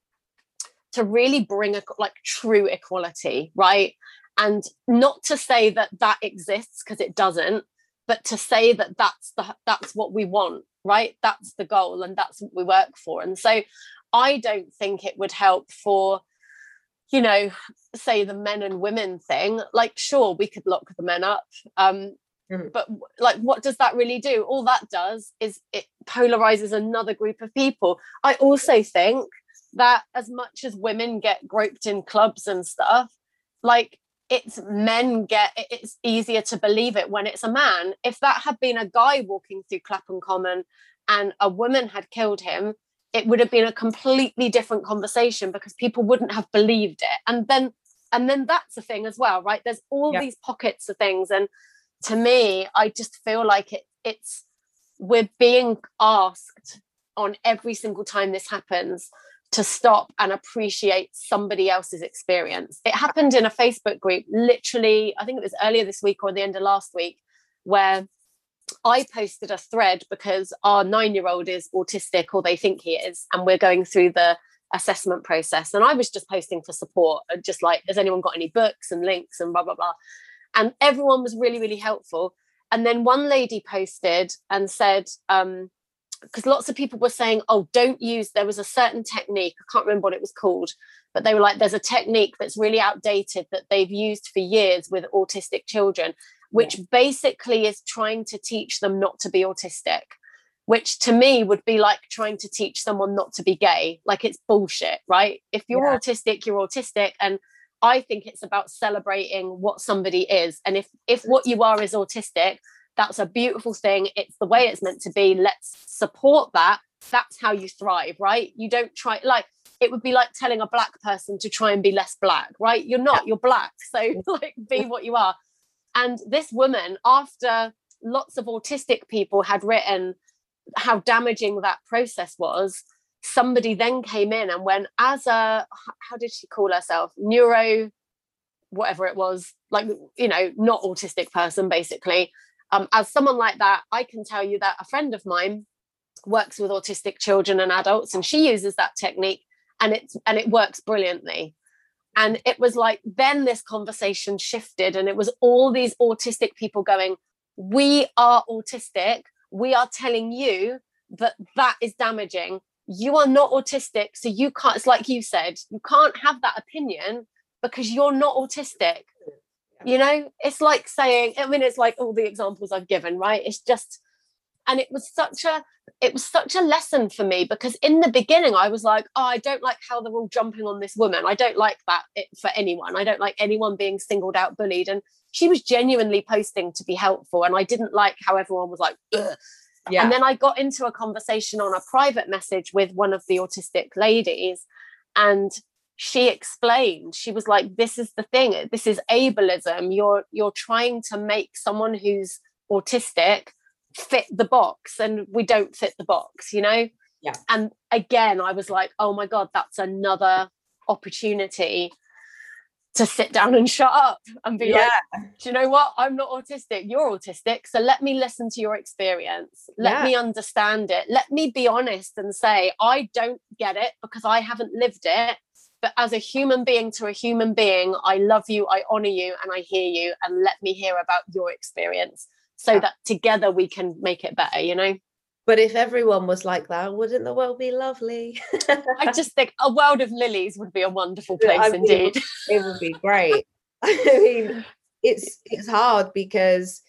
to really bring a like true equality right and not to say that that exists because it doesn't but to say that that's the that's what we want right? That's the goal and that's what we work for. And so i don't think it would help for you know say the men and women thing. Like sure we could lock the men up um mm. but like what does that really do? All that does is it polarizes another group of people. I also think that as much as women get groped in clubs and stuff like it's men get it's easier to believe it when it's a man. If that had been a guy walking through clapham common and a woman had killed him it would have been a completely different conversation because people wouldn't have believed it. And then and then that's a thing as well right? There's all these pockets of things. And to me i just feel like it it's we're being asked on every single time this happens to stop and appreciate somebody else's experience. It happened in a Facebook group, literally, I think it was earlier this week or the end of last week, where I posted a thread because our nine year old is autistic or they think he is, and we're going through the assessment process. And I was just posting for support, uh, just like, has anyone got any books and links and blah, blah, blah. And everyone was really, really helpful. And then one lady posted and said, um, because lots of people were saying, oh, don't use, there was a certain technique, I can't remember what it was called, but they were like, there's a technique that's really outdated that they've used for years with autistic children, which yeah. basically is trying to teach them not to be autistic, which to me would be like trying to teach someone not to be gay. Like it's bullshit, right? If you're yeah. autistic, you're autistic. And I think it's about celebrating what somebody is. And if if what you are is autistic, that's a beautiful thing. It's the way it's meant to be. Let's support that. That's how you thrive, right? You don't try like it would be like telling a black person to try and be less black, right? You're not, you're black. So like be what you are. And this woman, after lots of autistic people had written how damaging that process was, somebody then came in and went as a how did she call herself? Neuro whatever it was, like you know, not autistic person basically um, as someone like that, I can tell you that a friend of mine works with autistic children and adults, and she uses that technique, and it's and it works brilliantly. And it was like then this conversation shifted, and it was all these autistic people going, "We are autistic. We are telling you that that is damaging. You are not autistic, so you can't." It's like you said, you can't have that opinion because you're not autistic you know it's like saying i mean it's like all the examples i've given right? It's just and it was such a it was such a lesson for me because in the beginning i was like oh i don't like how they're all jumping on this woman. I don't like that for anyone. I don't like anyone being singled out bullied. And she was genuinely posting to be helpful and i didn't like how everyone was like Ugh. yeah. And then i got into a conversation on a private message with one of the autistic ladies and she explained she was like this is the thing this is ableism. You're you're trying to make someone who's autistic fit the box and we don't fit the box you know? Yeah. And again i was like oh my god that's another opportunity to sit down and shut up and be yeah. like do you know what? I'm not autistic. You're autistic. So let me listen to your experience. Let yeah. me understand it. Let me be honest and say i don't get it because i haven't lived it but as a human being to a human being i love you i honor you and i hear you and let me hear about your experience so yeah. that together we can make it better you know? But if everyone was like that wouldn't the world be lovely? I just think a world of lilies would be a wonderful place I mean, indeed. it would be great. I mean it's it's hard because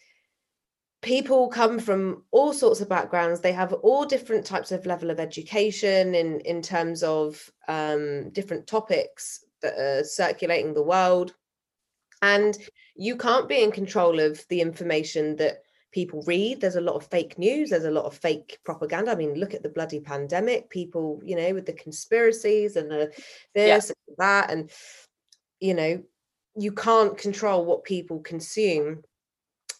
people come from all sorts of backgrounds. They have all different types of level of education in in terms of um, different topics that are circulating the world. And you can't be in control of the information that people read. There's a lot of fake news. There's a lot of fake propaganda. I mean look at the bloody pandemic. People you know with the conspiracies and the this yeah. and that. And you know you can't control what people consume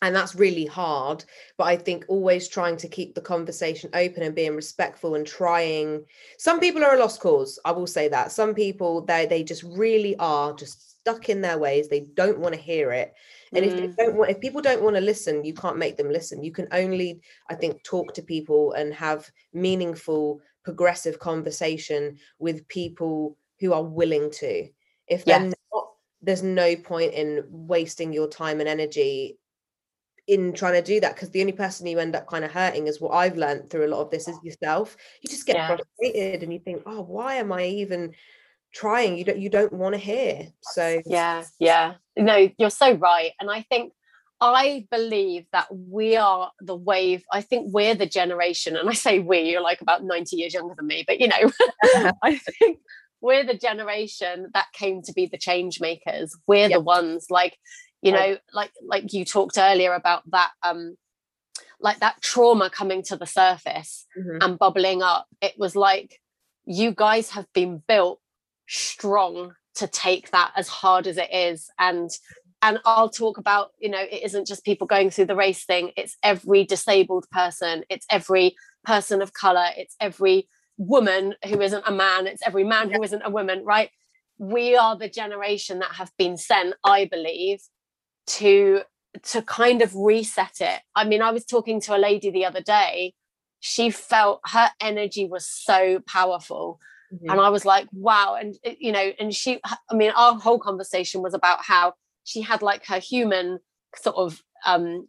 and that's really hard but i think always trying to keep the conversation open and being respectful and trying some people are a lost cause i will say that some people they they just really are just stuck in their ways they don't want to hear it and mm. if they mm. don't want if people don't want to listen you can't make them listen you can only i think talk to people and have meaningful progressive conversation with people who are willing to if they're yes. not there's no point in wasting your time and energy in trying to do that because the only person you end up kind of hurting is what I've learned through a lot of this is yourself. You just get yeah. frustrated and you think, oh, why am I even trying? You don't you don't want to hear. So yeah, yeah. No, you're so right. And I think I believe that we are the wave. I think we're the generation, and I say we, you're like about 90 years younger than me, but you know, I think we're the generation that came to be the change makers. We're yep. the ones like you know like like you talked earlier about that um like that trauma coming to the surface mm-hmm. and bubbling up. It was like you guys have been built strong to take that as hard as it is. And and I'll talk about, you know, it isn't just people going through the race thing, it's every disabled person, it's every person of color, it's every woman who isn't a man, it's every man who isn't a woman, right? We are the generation that have been sent, I believe, to to kind of reset it. I mean, I was talking to a lady the other day, she felt her energy was so powerful. Mm-hmm. And I was like, wow. And, you know, and she, I mean, our whole conversation was about how she had like her human sort of um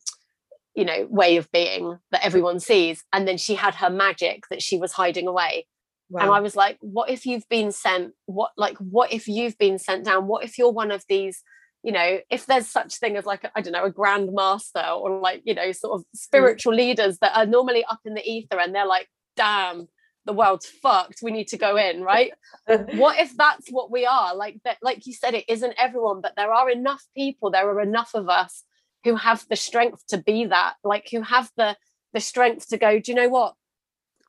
you know way of being that everyone sees and then she had her magic that she was hiding away wow. and i was like what if you've been sent what like what if you've been sent down what if you're one of these you know if there's such thing as like I don't know a grand master or like you know sort of mm. spiritual leaders that are normally up in the ether and they're like damn the world's fucked. We need to go in right? What if that's what we are? Like that like you said it isn't everyone but there are enough people there are enough of us who have the strength to be that like who have the the strength to go do you know what?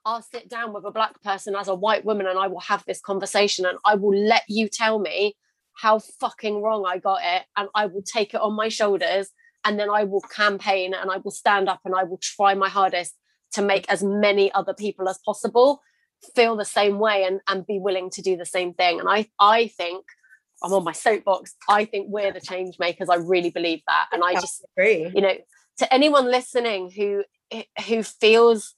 I'll sit down with a black person as a white woman and I will have this conversation and I will let you tell me how fucking wrong I got it and I will take it on my shoulders and then I will campaign and I will stand up and I will try my hardest to make as many other people as possible feel the same way and, and be willing to do the same thing. And I, I think I'm on my soapbox. I think we're the change makers. I really believe that. And I just, agree. you know, to anyone listening who who feels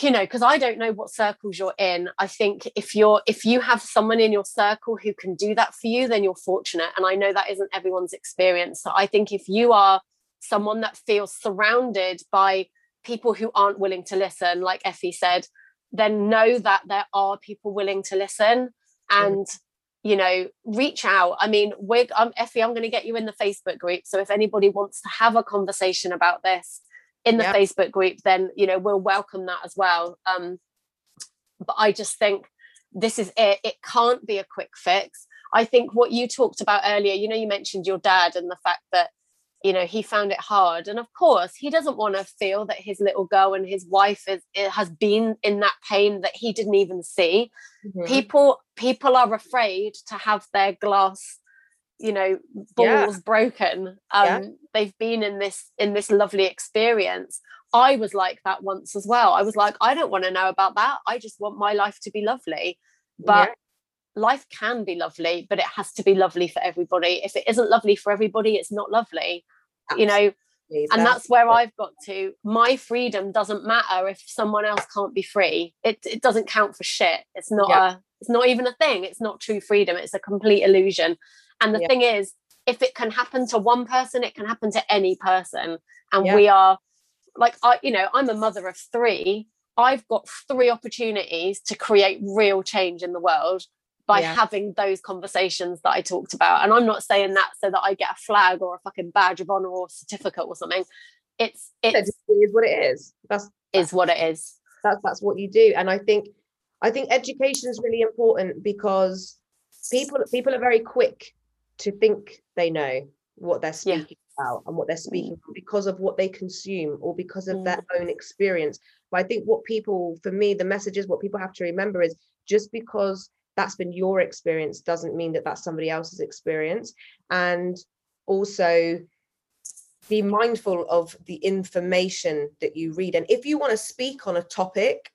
you know because i don't know what circles you're in. I think if you're if you have someone in your circle who can do that for you then you're fortunate. And i know that isn't everyone's experience. So i think if you are someone that feels surrounded by people who aren't willing to listen like effie said then know that there are people willing to listen and you know reach out. I mean we're um, effie i'm going to get you in the facebook group. So if anybody wants to have a conversation about this in the facebook group then you know we'll welcome that as well. Um but i just think this is it it can't be a quick fix. I think what you talked about earlier you know you mentioned your dad and the fact that you know he found it hard and of course he doesn't want to feel that his little girl and his wife is has been in that pain that he didn't even see. Mm-hmm. people people are afraid to have their glass you know balls yeah. broken um yeah. they've been in this in this lovely experience i was like that once as well i was like i don't want to know about that i just want my life to be lovely but yeah life can be lovely, but it has to be lovely for everybody. If it isn't lovely for everybody, it's not lovely. Absolutely. You know, and that's where I've got to. My freedom doesn't matter if someone else can't be free. It it doesn't count for shit. It's not a it's not even a thing. It's not true freedom. It's a complete illusion. And the yeah. thing is, if it can happen to one person, it can happen to any person. And yeah. we are like I, you know, I'm a mother of three. I've got three opportunities to create real change in the world by yeah. having those conversations that I talked about. And I'm not saying that so that I get a flag or a fucking badge of honor or certificate or something. It's it's it is what it is. That's, that's is what it is. That's that's what you do. And I think I think education is really important because people people are very quick to think they know what they're speaking yeah. about and what they're speaking because of what they consume or because of mm. their own experience. But I think what people, for me, the message is what people have to remember is just because that's been your experience doesn't mean that that's somebody else's experience and also be mindful of the information that you read and if you want to speak on a topic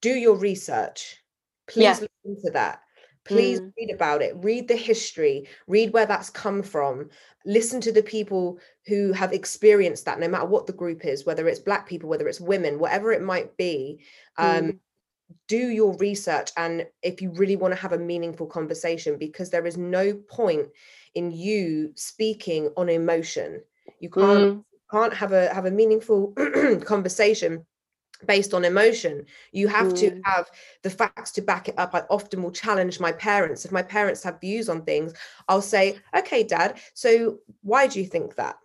do your research please yeah. listen to that please mm. read about it. Read the history. Read where that's come from. Listen to the people who have experienced that no matter what the group is whether it's black people whether it's women whatever it might be um, mm. do your research and if you really want to have a meaningful conversation because there is no point in you speaking on emotion. You can't mm. can't have a have a meaningful conversation based on emotion you have mm. to have the facts to back it up i often will challenge my parents if my parents have views on things i'll say okay dad so why do you think that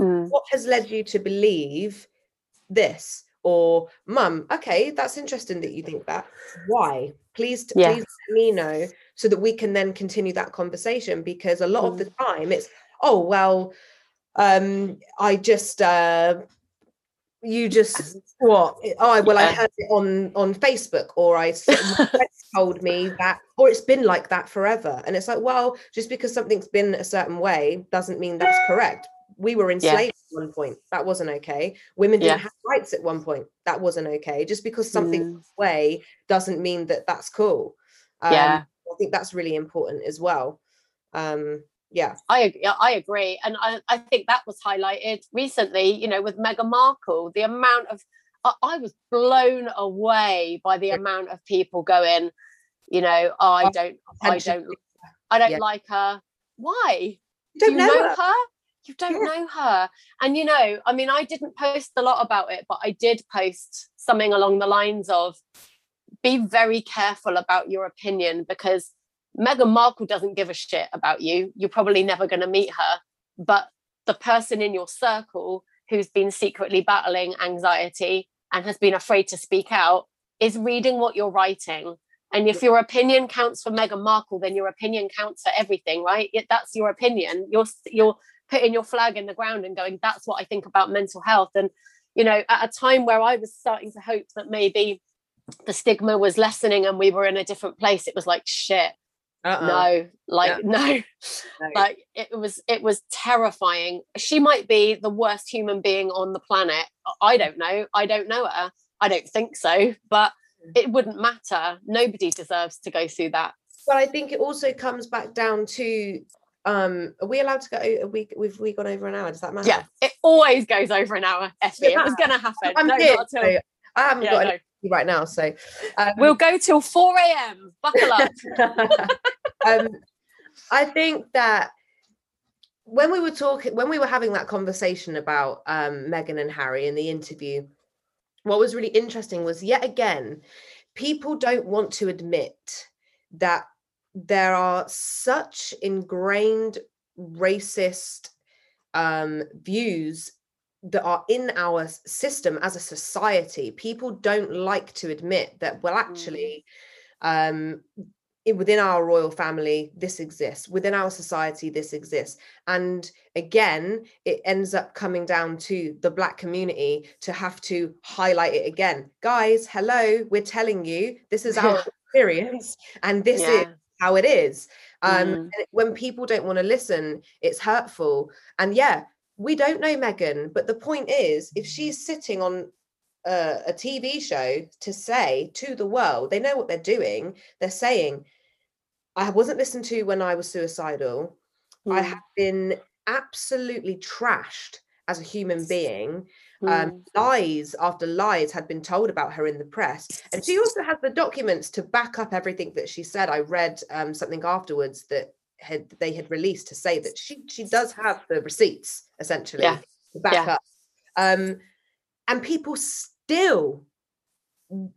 mm. what has led you to believe this or mum okay that's interesting that you think that why please yeah. please let me know so that we can then continue that conversation because a lot mm. of the mm. time it's oh well um i just uh you just what? Oh well yeah. i heard it on on facebook or i told me that or it's been like that forever. And it's like well just because something's been a certain way doesn't mean that's correct. We were enslaved yeah. at one point. That wasn't okay. Women didn't yeah. have rights at one point. That wasn't okay. Just because something mm. way doesn't mean that that's cool. Um, yeah i think that's really important as well. Um yeah i i agree and I, I think that was highlighted recently you know with meghan markle the amount of I, I was blown away by the amount of people going you know oh, i don't i don't i don't yeah. like her why you don't Do you know, know her? her? you don't yeah. know her and you know i mean i didn't post a lot about it but i did post something along the lines of be very careful about your opinion because Meghan Markle doesn't give a shit about you. You're probably never going to meet her. But the person in your circle who's been secretly battling anxiety and has been afraid to speak out is reading what you're writing. And if your opinion counts for Meghan Markle, then your opinion counts for everything, right? That's your opinion. You're you're putting your flag in the ground and going, "That's what I think about mental health." And you know, at a time where I was starting to hope that maybe the stigma was lessening and we were in a different place, it was like, "Shit, uh-uh. no like yeah. no. no like it was it was terrifying she might be the worst human being on the planet i don't know i don't know her i don't think so but mm. it wouldn't matter nobody deserves to go through that well i think it also comes back down to um are we allowed to go a week we've we gone over an hour does that matter yeah it always goes over an hour Effie. it was gonna happen I'm no, here, so I haven't yeah, got no right now. So um, we'll go till 4 a.m. Buckle up. um, I think that when we were talking, when we were having that conversation about um, Meghan and Harry in the interview, what was really interesting was yet again, people don't want to admit that there are such ingrained racist um, views that are in our system as a society people don't like to admit that well mm. actually um it, within our royal family this exists within our society this exists and again it ends up coming down to the black community to have to highlight it again guys hello we're telling you this is our experience and this yeah. is how it is um mm. when people don't want to listen it's hurtful and yeah we don't know Meghan, but the point is, if she's sitting on a, a, TV show to say to the world, they know what they're doing. They're saying, I wasn't listened to when I was suicidal. Mm. I hmm. have been absolutely trashed as a human being. Mm. Um, hmm. lies after lies had been told about her in the press. And she also has the documents to back up everything that she said. I read um, something afterwards that had they had released to say that she she does have the receipts essentially yeah. to back yeah. up. Um, and people still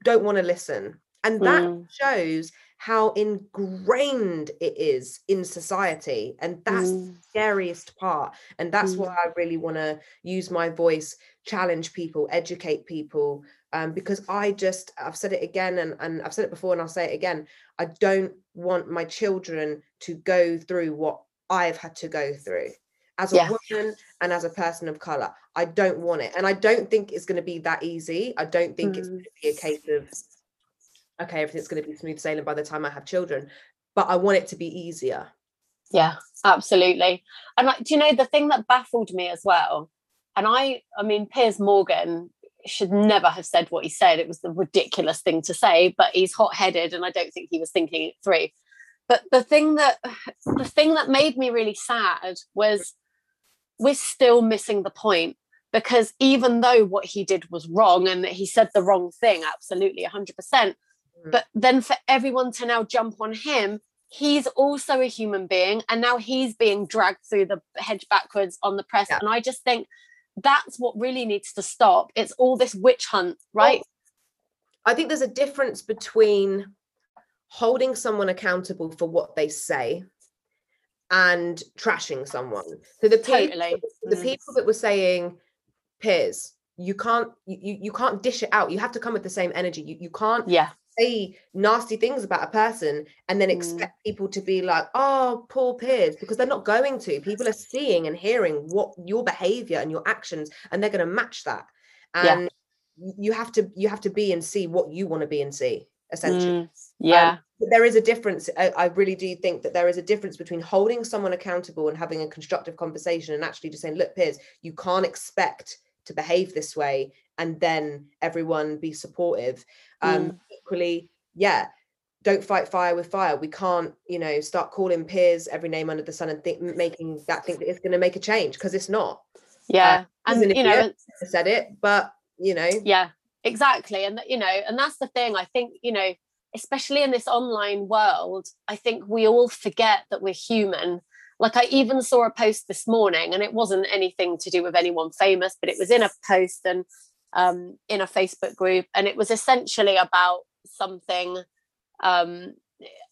don't want to listen. And that mm. shows how ingrained it is in society. And that's mm. the scariest part. And that's mm. why I really want to use my voice, challenge people, educate people. Um, because I just, I've said it again and, and I've said it before and I'll say it again. I don't want my children to go through what I've had to go through as a yeah. woman and as a person of color. I don't want it. And I don't think it's going to be that easy. I don't think mm. it's going to be a case of, okay, everything's going to be smooth sailing by the time I have children, but I want it to be easier. Yeah, absolutely. And like, do you know the thing that baffled me as well? And I, I mean, Piers Morgan should never have said what he said. It was the ridiculous thing to say, but he's hot headed and I don't think he was thinking it through. But the thing that the thing that made me really sad was we're still missing the point because even though what he did was wrong and that he said the wrong thing, absolutely 100%, mm. But then for everyone to now jump on him, he's also a human being and now he's being dragged through the hedge backwards on the press. Yeah. And I just think that's what really needs to stop. It's all this witch hunt, right? I think there's a difference between holding someone accountable for what they say and trashing someone. So the totally. people, the mm. people that were saying, Piers, you can't you you can't dish it out. You have to come with the same energy. You you can't yeah say nasty things about a person and then mm. expect mm. people to be like, oh, poor Piers, because they're not going to. People are seeing and hearing what your behavior and your actions, and they're going to match that. and yeah. you have to you have to be and see what you want to be and see essentially mm, yeah um, there is a difference I, I, really do think that there is a difference between holding someone accountable and having a constructive conversation and actually just saying look piers you can't expect to behave this way and then everyone be supportive um mm. equally yeah don't fight fire with fire. We can't you know start calling Piers every name under the sun and think making that think that it's going to make a change because it's not. Yeah uh, and you know said it but you know. Yeah exactly and you know and that's the thing i think you know especially in this online world i think we all forget that we're human. Like i even saw a post this morning and it wasn't anything to do with anyone famous but it was in a post and um, in a facebook group and it was essentially about something um,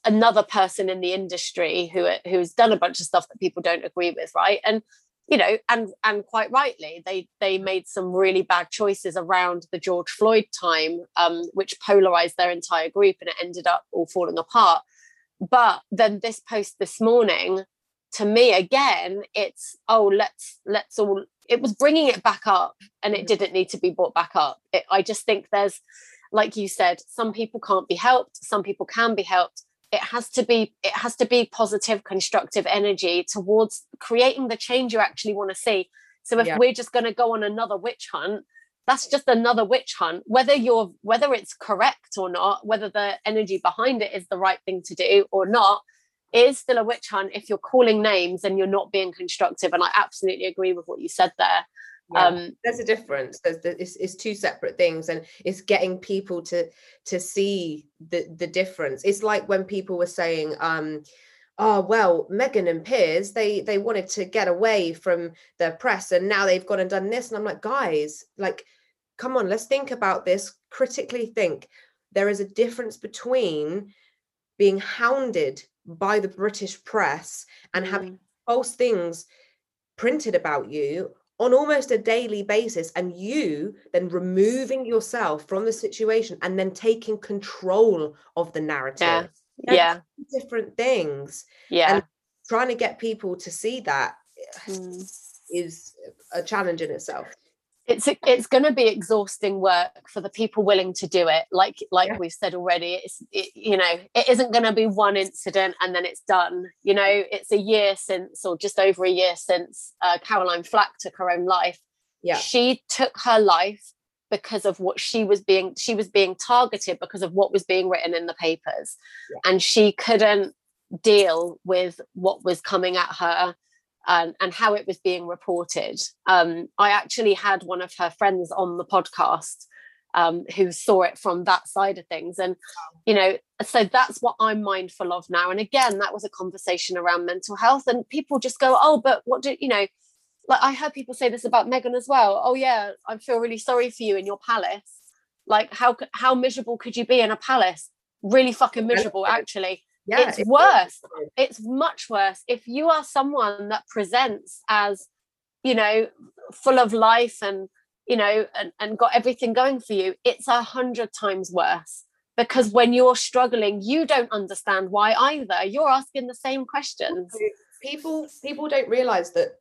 another person in the industry who who's done a bunch of stuff that people don't agree with right? And you know and and quite rightly they they made some really bad choices around the george floyd time um, which polarized their entire group and it ended up all falling apart. But then this post this morning to me again it's oh let's let's all it was bringing it back up and it mm. didn't need to be brought back up it, i just think there's like you said some people can't be helped some people can be helped it has to be it has to be positive constructive energy towards creating the change you actually want to see so if yeah. we're just going to go on another witch hunt that's just another witch hunt whether you're whether it's correct or not whether the energy behind it is the right thing to do or not it is still a witch hunt if you're calling names and you're not being constructive and i absolutely agree with what you said there. Yeah, um there's a difference. There's the, it's, it's two separate things and it's getting people to to see the the difference. It's like when people were saying um oh well Meghan and Piers they they wanted to get away from the press and now they've gone and done this and I'm like guys like come on let's think about this critically think. There is a difference between being hounded by the British press and mm. having false things printed about you on almost a daily basis and you then removing yourself from the situation and then taking control of the narrative yeah, yeah. different things yeah and trying to get people to see that mm. is a challenge in itself it's it's going to be exhausting work for the people willing to do it like like yeah. we've said already it's it, you know it isn't going to be one incident and then it's done. You know it's a year since or just over a year since uh, caroline flack took her own life. Yeah. She took her life because of what she was being she was being targeted because of what was being written in the papers. Yeah. and she couldn't deal with what was coming at her and, and how it was being reported. Um, I actually had one of her friends on the podcast um, who saw it from that side of things. And, you know, so that's what I'm mindful of now. And again, that was a conversation around mental health. And people just go, oh, but what do you know? Like I heard people say this about Meghan as well. Oh, yeah, I feel really sorry for you in your palace. Like, how how miserable could you be in a palace? Really fucking miserable, actually yeah, it's, worse. it's much worse if you are someone that presents as you know full of life and you know and, and got everything going for you it's a hundred times worse. Because when you're struggling you don't understand why either. You're asking the same questions. People people don't realize that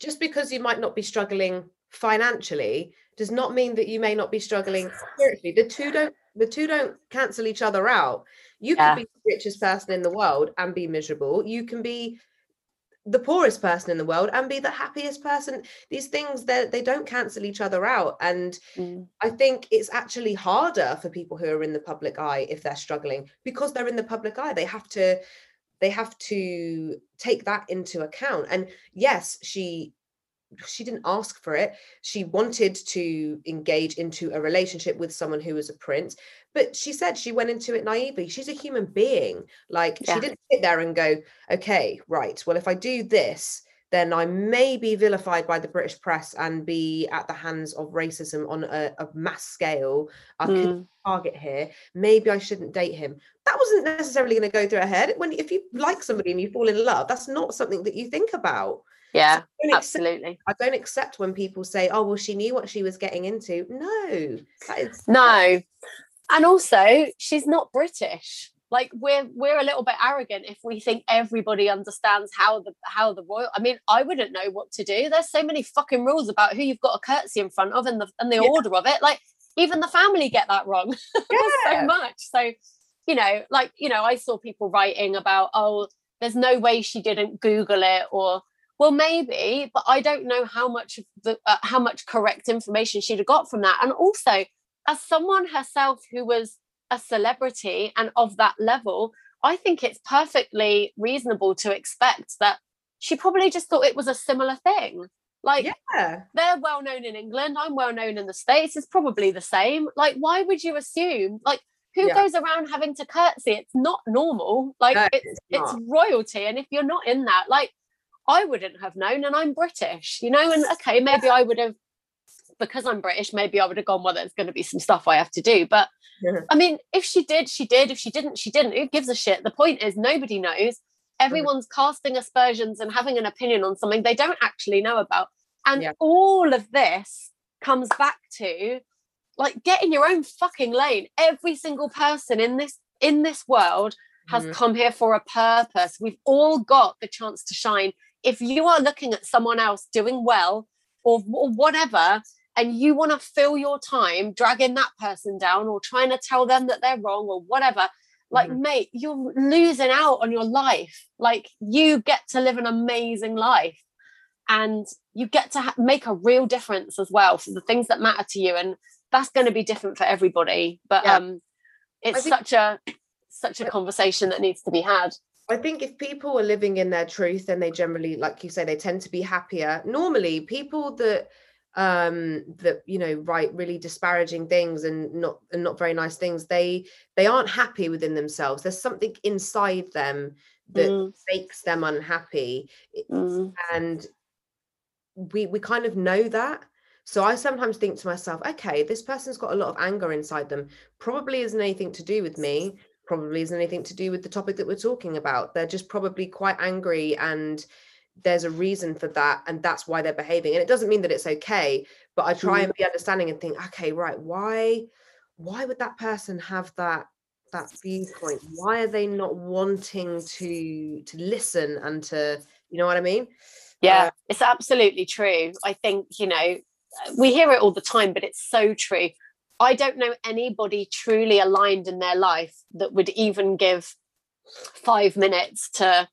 just because you might not be struggling financially does not mean that you may not be struggling spiritually. The two don't the two don't cancel each other out you yeah. can be the richest person in the world and be miserable. You can be the poorest person in the world and be the happiest person these things that they don't cancel each other out and mm. i think it's actually harder for people who are in the public eye if they're struggling because they're in the public eye they have to they have to take that into account and yes she she didn't ask for it. She wanted to engage into a relationship with someone who was a prince but she said she went into it naively she's a human being. Like yeah. she didn't sit there and go okay right well if i do this then i may be vilified by the british press and be at the hands of racism on a, a mass scale. I mm. could target here. Maybe i shouldn't date him. That wasn't necessarily going to go through her head. When if you like somebody and you fall in love that's not something that you think about yeah so I absolutely accept, i don't accept when people say oh well she knew what she was getting into. No no. and also she's not british. Like we're we're a little bit arrogant if we think everybody understands how the how the royal i mean i wouldn't know what to do. There's so many fucking rules about who you've got a curtsy in front of and the and the yeah. order of it. Like even the family get that wrong yeah. so much. So you know like you know i saw people writing about oh there's no way she didn't google it or well maybe but i don't know how much of the uh, how much correct information she'd have got from that and also as someone herself who was a celebrity and of that level, I think it's perfectly reasonable to expect that she probably just thought it was a similar thing. Like, yeah. they're well known in England. I'm well known in the States. It's probably the same. Like, why would you assume? Like, who yeah. goes around having to curtsy? It's not normal. Like, no, it's, it's, it's royalty. And if you're not in that, like, I wouldn't have known. And I'm British, you know? And okay, maybe. I would have because I'm British, maybe I would have gone, well, there's going to be some stuff I have to do. But yeah. I mean, if she did, she did. If she didn't, she didn't. Who gives a shit? The point is, nobody knows. Everyone's casting aspersions and having an opinion on something they don't actually know about. And yeah. all of this comes back to like get in your own fucking lane. Every single person in this in this world has mm-hmm. come here for a purpose. We've all got the chance to shine. If you are looking at someone else doing well or, or whatever, and you want to fill your time dragging that person down or trying to tell them that they're wrong or whatever like mm-hmm. mate you're losing out on your life like you get to live an amazing life and you get to ha- make a real difference as well for the things that matter to you and that's going to be different for everybody but yeah. um it's think, such a such a conversation that needs to be had I think if people are living in their truth, then they generally, like you say, they tend to be happier. Normally, people that um that you know write really disparaging things and not and not very nice things they they aren't happy within themselves there's something inside them that mm. makes them unhappy mm. and we we kind of know that so i sometimes think to myself okay this person's got a lot of anger inside them probably isn't anything to do with me probably isn't anything to do with the topic that we're talking about. They're just probably quite angry and there's a reason for that and that's why they're behaving. And it doesn't mean that it's okay but i try mm. and be understanding and think okay right why why would that person have that that viewpoint? Why are they not wanting to to listen and to you know what i mean? Yeah uh, it's absolutely true. I think you know we hear it all the time but it's so true i don't know anybody truly aligned in their life that would even give five minutes to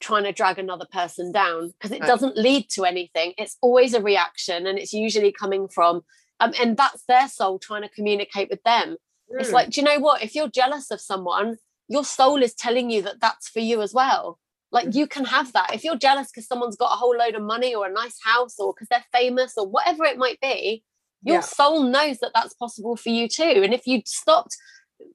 trying to drag another person down because it doesn't lead to anything. It's always a reaction and it's usually coming from um, and that's their soul trying to communicate with them. Mm. it's like do you know what? If you're jealous of someone your soul is telling you that that's for you as well. Like mm. you can have that. If you're jealous because someone's got a whole load of money or a nice house or because they're famous or whatever it might be your yeah. soul knows that that's possible for you too. And if you stopped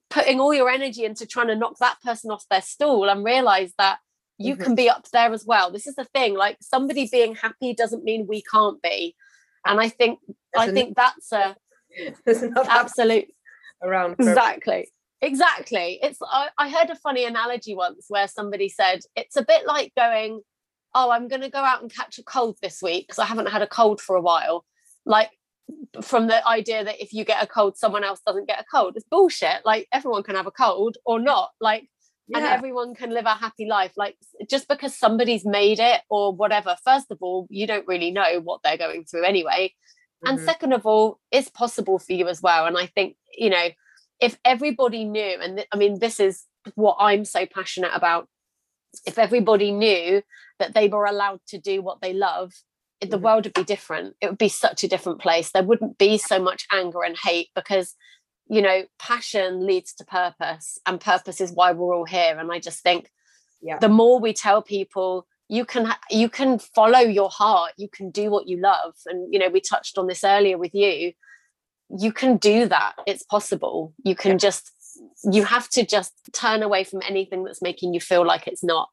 putting all your energy into trying to knock that person off their stool and realize that you mm-hmm. can be up there as well. This is the thing like somebody being happy doesn't mean we can't be. And i think there's i think that's a absolute around exactly. Exactly. It's I, I heard a funny analogy once where somebody said it's a bit like going oh i'm going to go out and catch a cold this week because i haven't had a cold for a while. Like from the idea that if you get a cold someone else doesn't get a cold. It's bullshit. Like everyone can have a cold or not. Like yeah. and everyone can live a happy life. Like just because somebody's made it or whatever first of all you don't really know what they're going through anyway. Mm-hmm. and second of all it's possible for you as well. And i think you know if everybody knew and th- i mean this is what i'm so passionate about. If everybody knew that they were allowed to do what they love the mm-hmm. world would be different. It would be such a different place. There wouldn't be so much anger and hate because you know passion leads to purpose and purpose is why we're all here. And i just think yeah. the more we tell people you can you can follow your heart. You can do what you love. And you know we touched on this earlier with you. You can do that. It's possible. You can yeah. just you have to just turn away from anything that's making you feel like it's not.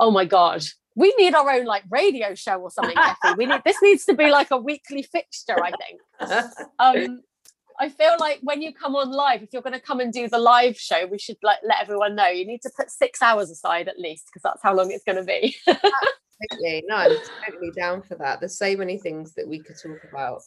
Oh my god we need our own like radio show or something we need this needs to be like a weekly fixture i think um I feel like when you come on live, if you're going to come and do the live show, we should like let everyone know you need to put six hours aside at least because that's how long it's going to be. Absolutely. No, I'm totally down for that. There's so many things that we could talk about.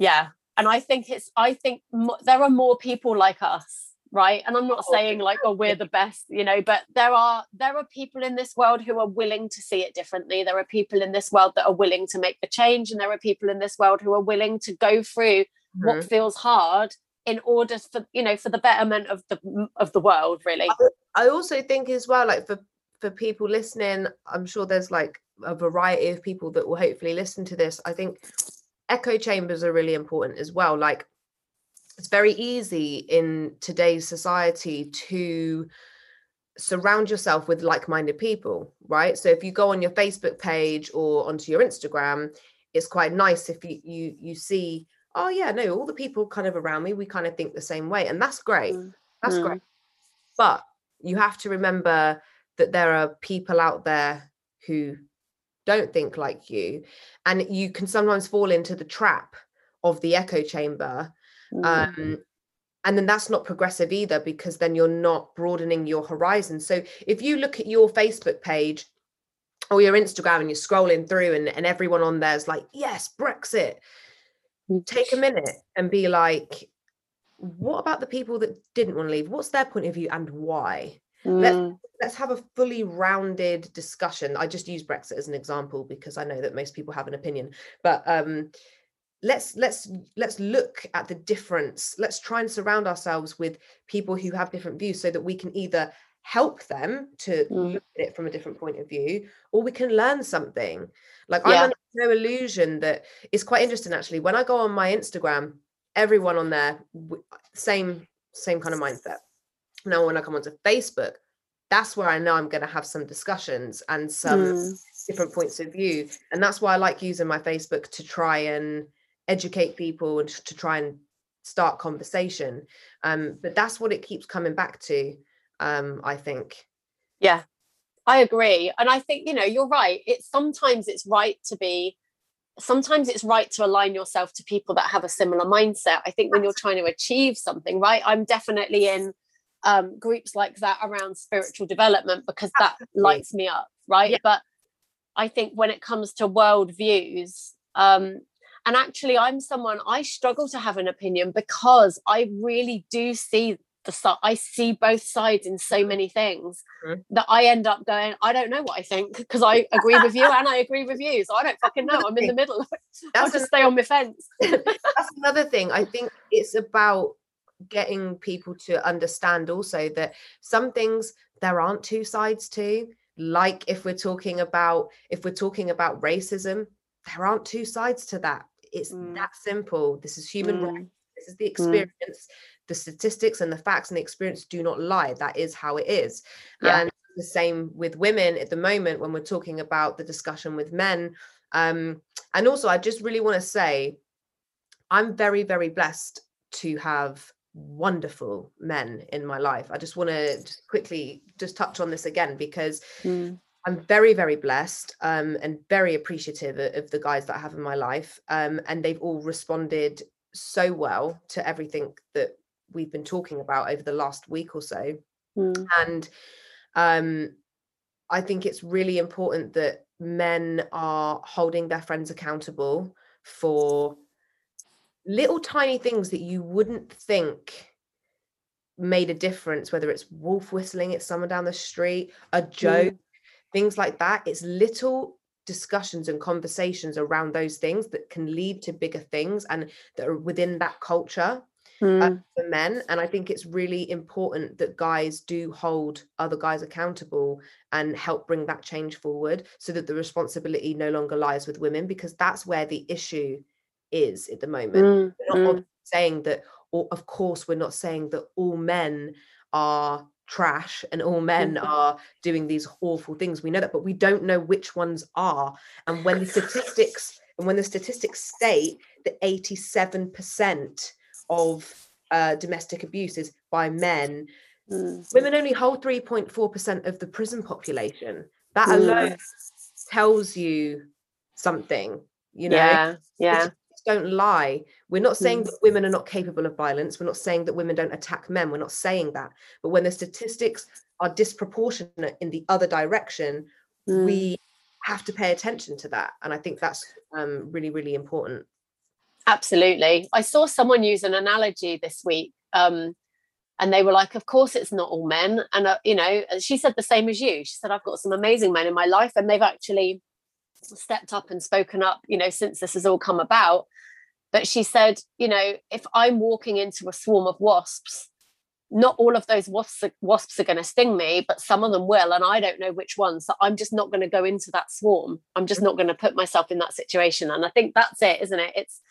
Yeah. And I think it's, I think mo- there are more people like us right? And i'm not oh, saying like oh we're the best you know but there are there are people in this world who are willing to see it differently. There are people in this world that are willing to make the change and there are people in this world who are willing to go through mm-hmm. what feels hard in order for you know for the betterment of the of the world really. I also think as well like for for people listening i'm sure there's like a variety of people that will hopefully listen to this. I think echo chambers are really important as well like it's very easy in today's society to surround yourself with like-minded people right so if you go on your facebook page or onto your instagram it's quite nice if you you you see oh yeah no all the people kind of around me we kind of think the same way and that's great mm. that's mm. great but you have to remember that there are people out there who don't think like you and you can sometimes fall into the trap of the echo chamber mm. um, and then that's not progressive either because then you're not broadening your horizon. So if you look at your facebook page or your instagram and you're scrolling through and, and everyone on there's like yes brexit. Take a minute and be like what about the people that didn't want to leave? What's their point of view and why? Mm. let's let's have a fully rounded discussion. I just use brexit as an example because i know that most people have an opinion. But um let's let's let's look at the difference let's try and surround ourselves with people who have different views so that we can either help them to mm. look at it from a different point of view or we can learn something like yeah. i'm under no illusion that it's quite interesting actually when i go on my instagram everyone on there same same kind of mindset now when i come onto facebook that's where i know i'm going to have some discussions and some mm. different points of view and that's why i like using my facebook to try and educate people and to try and start conversation. Um, but that's what it keeps coming back to um, i think. Yeah i agree. And i think you know you're right. It's sometimes it's right to be sometimes it's right to align yourself to people that have a similar mindset. I think when you're trying to achieve something right i'm definitely in um, groups like that around spiritual development because that Absolutely. lights me up right? Yeah. but i think when it comes to world views um, and actually, I'm someone I struggle to have an opinion because I really do see the I see both sides in so many things mm-hmm. that I end up going, I don't know what I think because I agree with you and I agree with you. So I don't fucking know. I'm in the middle. I'll just stay on my fence. that's another thing. I think it's about getting people to understand also that some things there aren't two sides to like if we're talking about if we're talking about racism there aren't two sides to that it's mm. that simple. This is human mm. rights. This is the mm. experience. Mm. The statistics and the facts and the experience do not lie. That is how it is. Yeah. And the same with women at the moment when we're talking about the discussion with men. Um, and also, I just really want to say, I'm very, very blessed to have wonderful men in my life. I just want to quickly just touch on this again because mm. I'm very, very blessed um, and very appreciative of, the guys that I have in my life. Um, and they've all responded so well to everything that we've been talking about over the last week or so. Mm. And um, I think it's really important that men are holding their friends accountable for little tiny things that you wouldn't think made a difference, whether it's wolf whistling at someone down the street, a joke. Mm things like that. It's little discussions and conversations around those things that can lead to bigger things and that are within that culture mm. uh, hmm. for men. And I think it's really important that guys do hold other guys accountable and help bring that change forward so that the responsibility no longer lies with women because that's where the issue is at the moment. Mm. We're not mm. saying that, or of course, we're not saying that all men are trash and all men mm-hmm. are doing these awful things we know that but we don't know which ones are and when the statistics and when the statistics state that 87% of uh, domestic abuse is by men mm. women only hold 3.4% of the prison population that alone mm. tells you something you know yeah yeah don't lie. We're not saying that women are not capable of violence. We're not saying that women don't attack men. We're not saying that. But when the statistics are disproportionate in the other direction, mm. we have to pay attention to that. And I think that's um, really, really important. Absolutely. I saw someone use an analogy this week. Um, and they were like of course it's not all men and uh, you know she said the same as you she said i've got some amazing men in my life and they've actually stepped up and spoken up you know since this has all come about but she said you know if i'm walking into a swarm of wasps not all of those wasps are, wasps are going to sting me but some of them will and i don't know which ones. So i'm just not going to go into that swarm. I'm just not going to put myself in that situation. And i think that's it isn't it? It's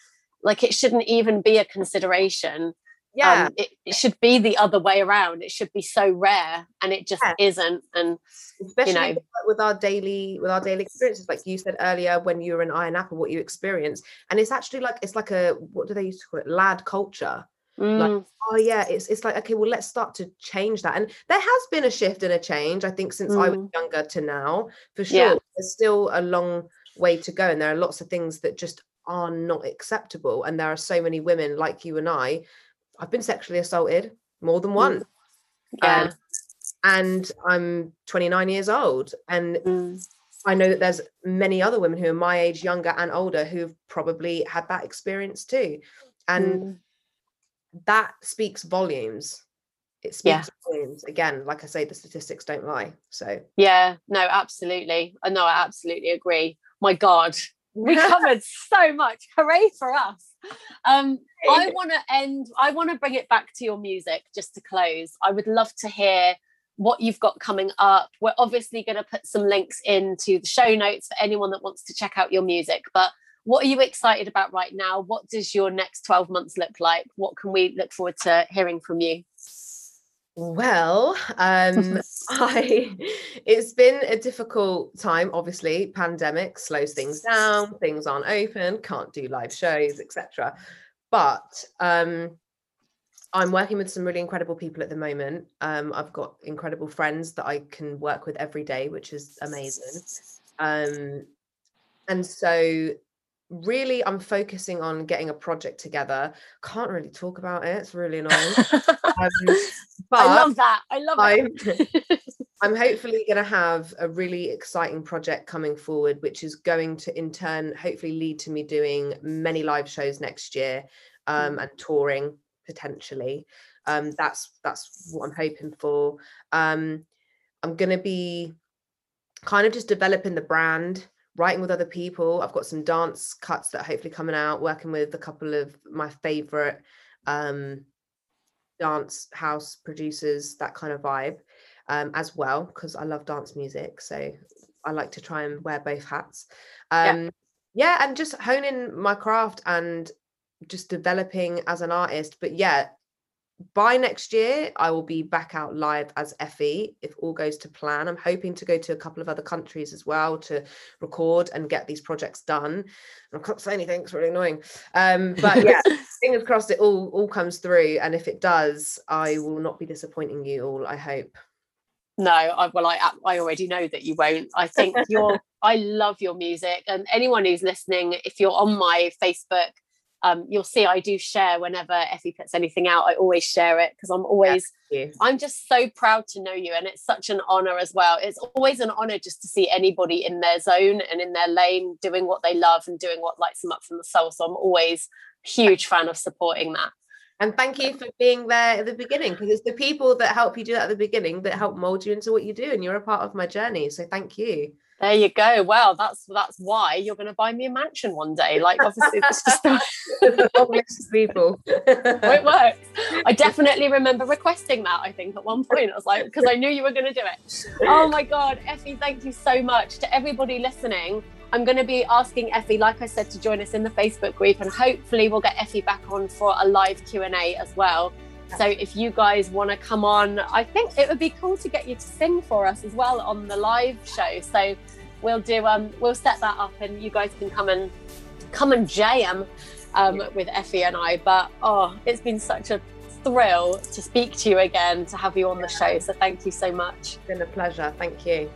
like it shouldn't even be a consideration yeah um, it, it, should be the other way around it should be so rare and it just yeah. isn't and especially you know, with our daily with our daily experiences like you said earlier when you were in Ayia Napa what you experience and it's actually like it's like a what do they used to call it lad culture mm. like oh yeah it's it's like okay well let's start to change that and there has been a shift and a change i think since mm. i was mm. younger to now for sure yeah. there's still a long way to go and there are lots of things that just are not acceptable and there are so many women like you and i I've been sexually assaulted more than once. Mm. Yeah. Um, and I'm 29 years old. And mm. I know that there's many other women who are my age, younger and older, who've probably had that experience too. And mm. that speaks volumes. It speaks yeah. volumes. Again, like I say, the statistics don't lie. So yeah, no, absolutely. No, I absolutely agree. My God, we covered so much. Hooray for us. Um, I want to end, I want to bring it back to your music just to close. I would love to hear what you've got coming up. We're obviously going to put some links into the show notes for anyone that wants to check out your music. But what are you excited about right now? What does your next 12 months look like? What can we look forward to hearing from you? Well, um, I it's been a difficult time. Obviously, pandemic slows things down. Things aren't open. Can't do live shows, etc. But um, I'm working with some really incredible people at the moment. Um, I've got incredible friends that I can work with every day, which is amazing. Um, and so really i'm focusing on getting a project together can't really talk about it it's really annoying um, but i love that i love I'm, it i'm hopefully going to have a really exciting project coming forward which is going to in turn hopefully lead to me doing many live shows next year um, mm. and touring potentially um, that's that's what i'm hoping for um, i'm going to be kind of just developing the brand writing with other people. I've got some dance cuts that are hopefully coming out, working with a couple of my favorite um, dance house producers, that kind of vibe um, as well, because I love dance music. So I like to try and wear both hats. Um, yeah. yeah, and just honing my craft and just developing as an artist. But yeah, by next year, I will be back out live as Effie if all goes to plan. I'm hoping to go to a couple of other countries as well to record and get these projects done. I can't say anything; it's really annoying. Um, but yeah, fingers crossed it all all comes through. And if it does, I will not be disappointing you all. I hope. No, I, well, I I already know that you won't. I think you're. I love your music, and anyone who's listening, if you're on my Facebook um, you'll see I do share whenever Effie puts anything out. I always share it because I'm always, I'm just so proud to know you. And it's such an honor as well. It's always an honor just to see anybody in their zone and in their lane doing what they love and doing what lights them up from the soul. So I'm always huge fan of supporting that. And thank you for being there at the beginning because it's the people that help you do that at the beginning that help mold you into what you do. And you're a part of my journey. So thank you. There you go. Well, that's that's why you're going to buy me a mansion one day. Like, obviously, it's just the list of people. Oh, it works. I definitely remember requesting that. I think at one point I was like, because I knew you were going to do it. Oh my god, Effie, thank you so much to everybody listening. I'm going to be asking Effie, like I said, to join us in the Facebook group, and hopefully we'll get Effie back on for a live Q and A as well. So if you guys want to come on, I think it would be cool to get you to sing for us as well on the live show. So we'll do um we'll set that up and you guys can come and come and jam um, with Effie and I. But oh, it's been such a thrill to speak to you again, to have you on the show. So thank you so much. It's been a pleasure. Thank you.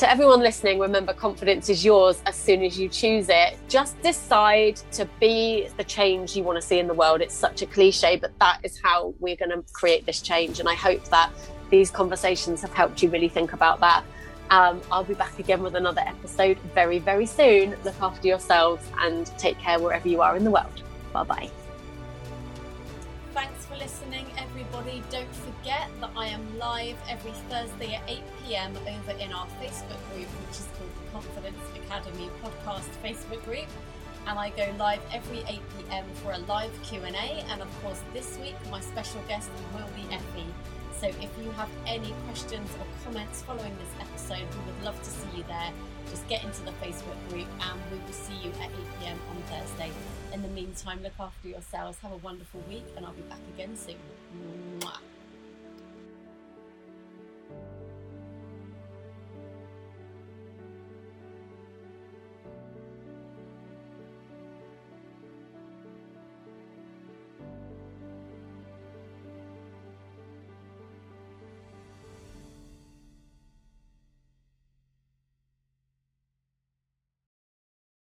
To everyone listening, remember confidence is yours as soon as you choose it. Just decide to be the change you want to see in the world. It's such a cliche, but that is how we're going to create this change. And I hope that these conversations have helped you really think about that. Um, I'll be back again with another episode very, very soon. Look after yourselves and take care wherever you are in the world. Bye bye. thanks for listening, everybody. Don't forget that I am live every Thursday at 8 pm over in our Facebook group, which is called the Confidence Academy Podcast Facebook group. And I go live every 8 pm for a live Q&A. And of course, this week, my special guest will be Effie. So if you have any questions or comments following this episode, we would love to see you there. Just get into the Facebook group and we will see you at 8 pm on Thursday. In the meantime, look after yourselves. Have a wonderful week, and I'll be back again soon. Mwah.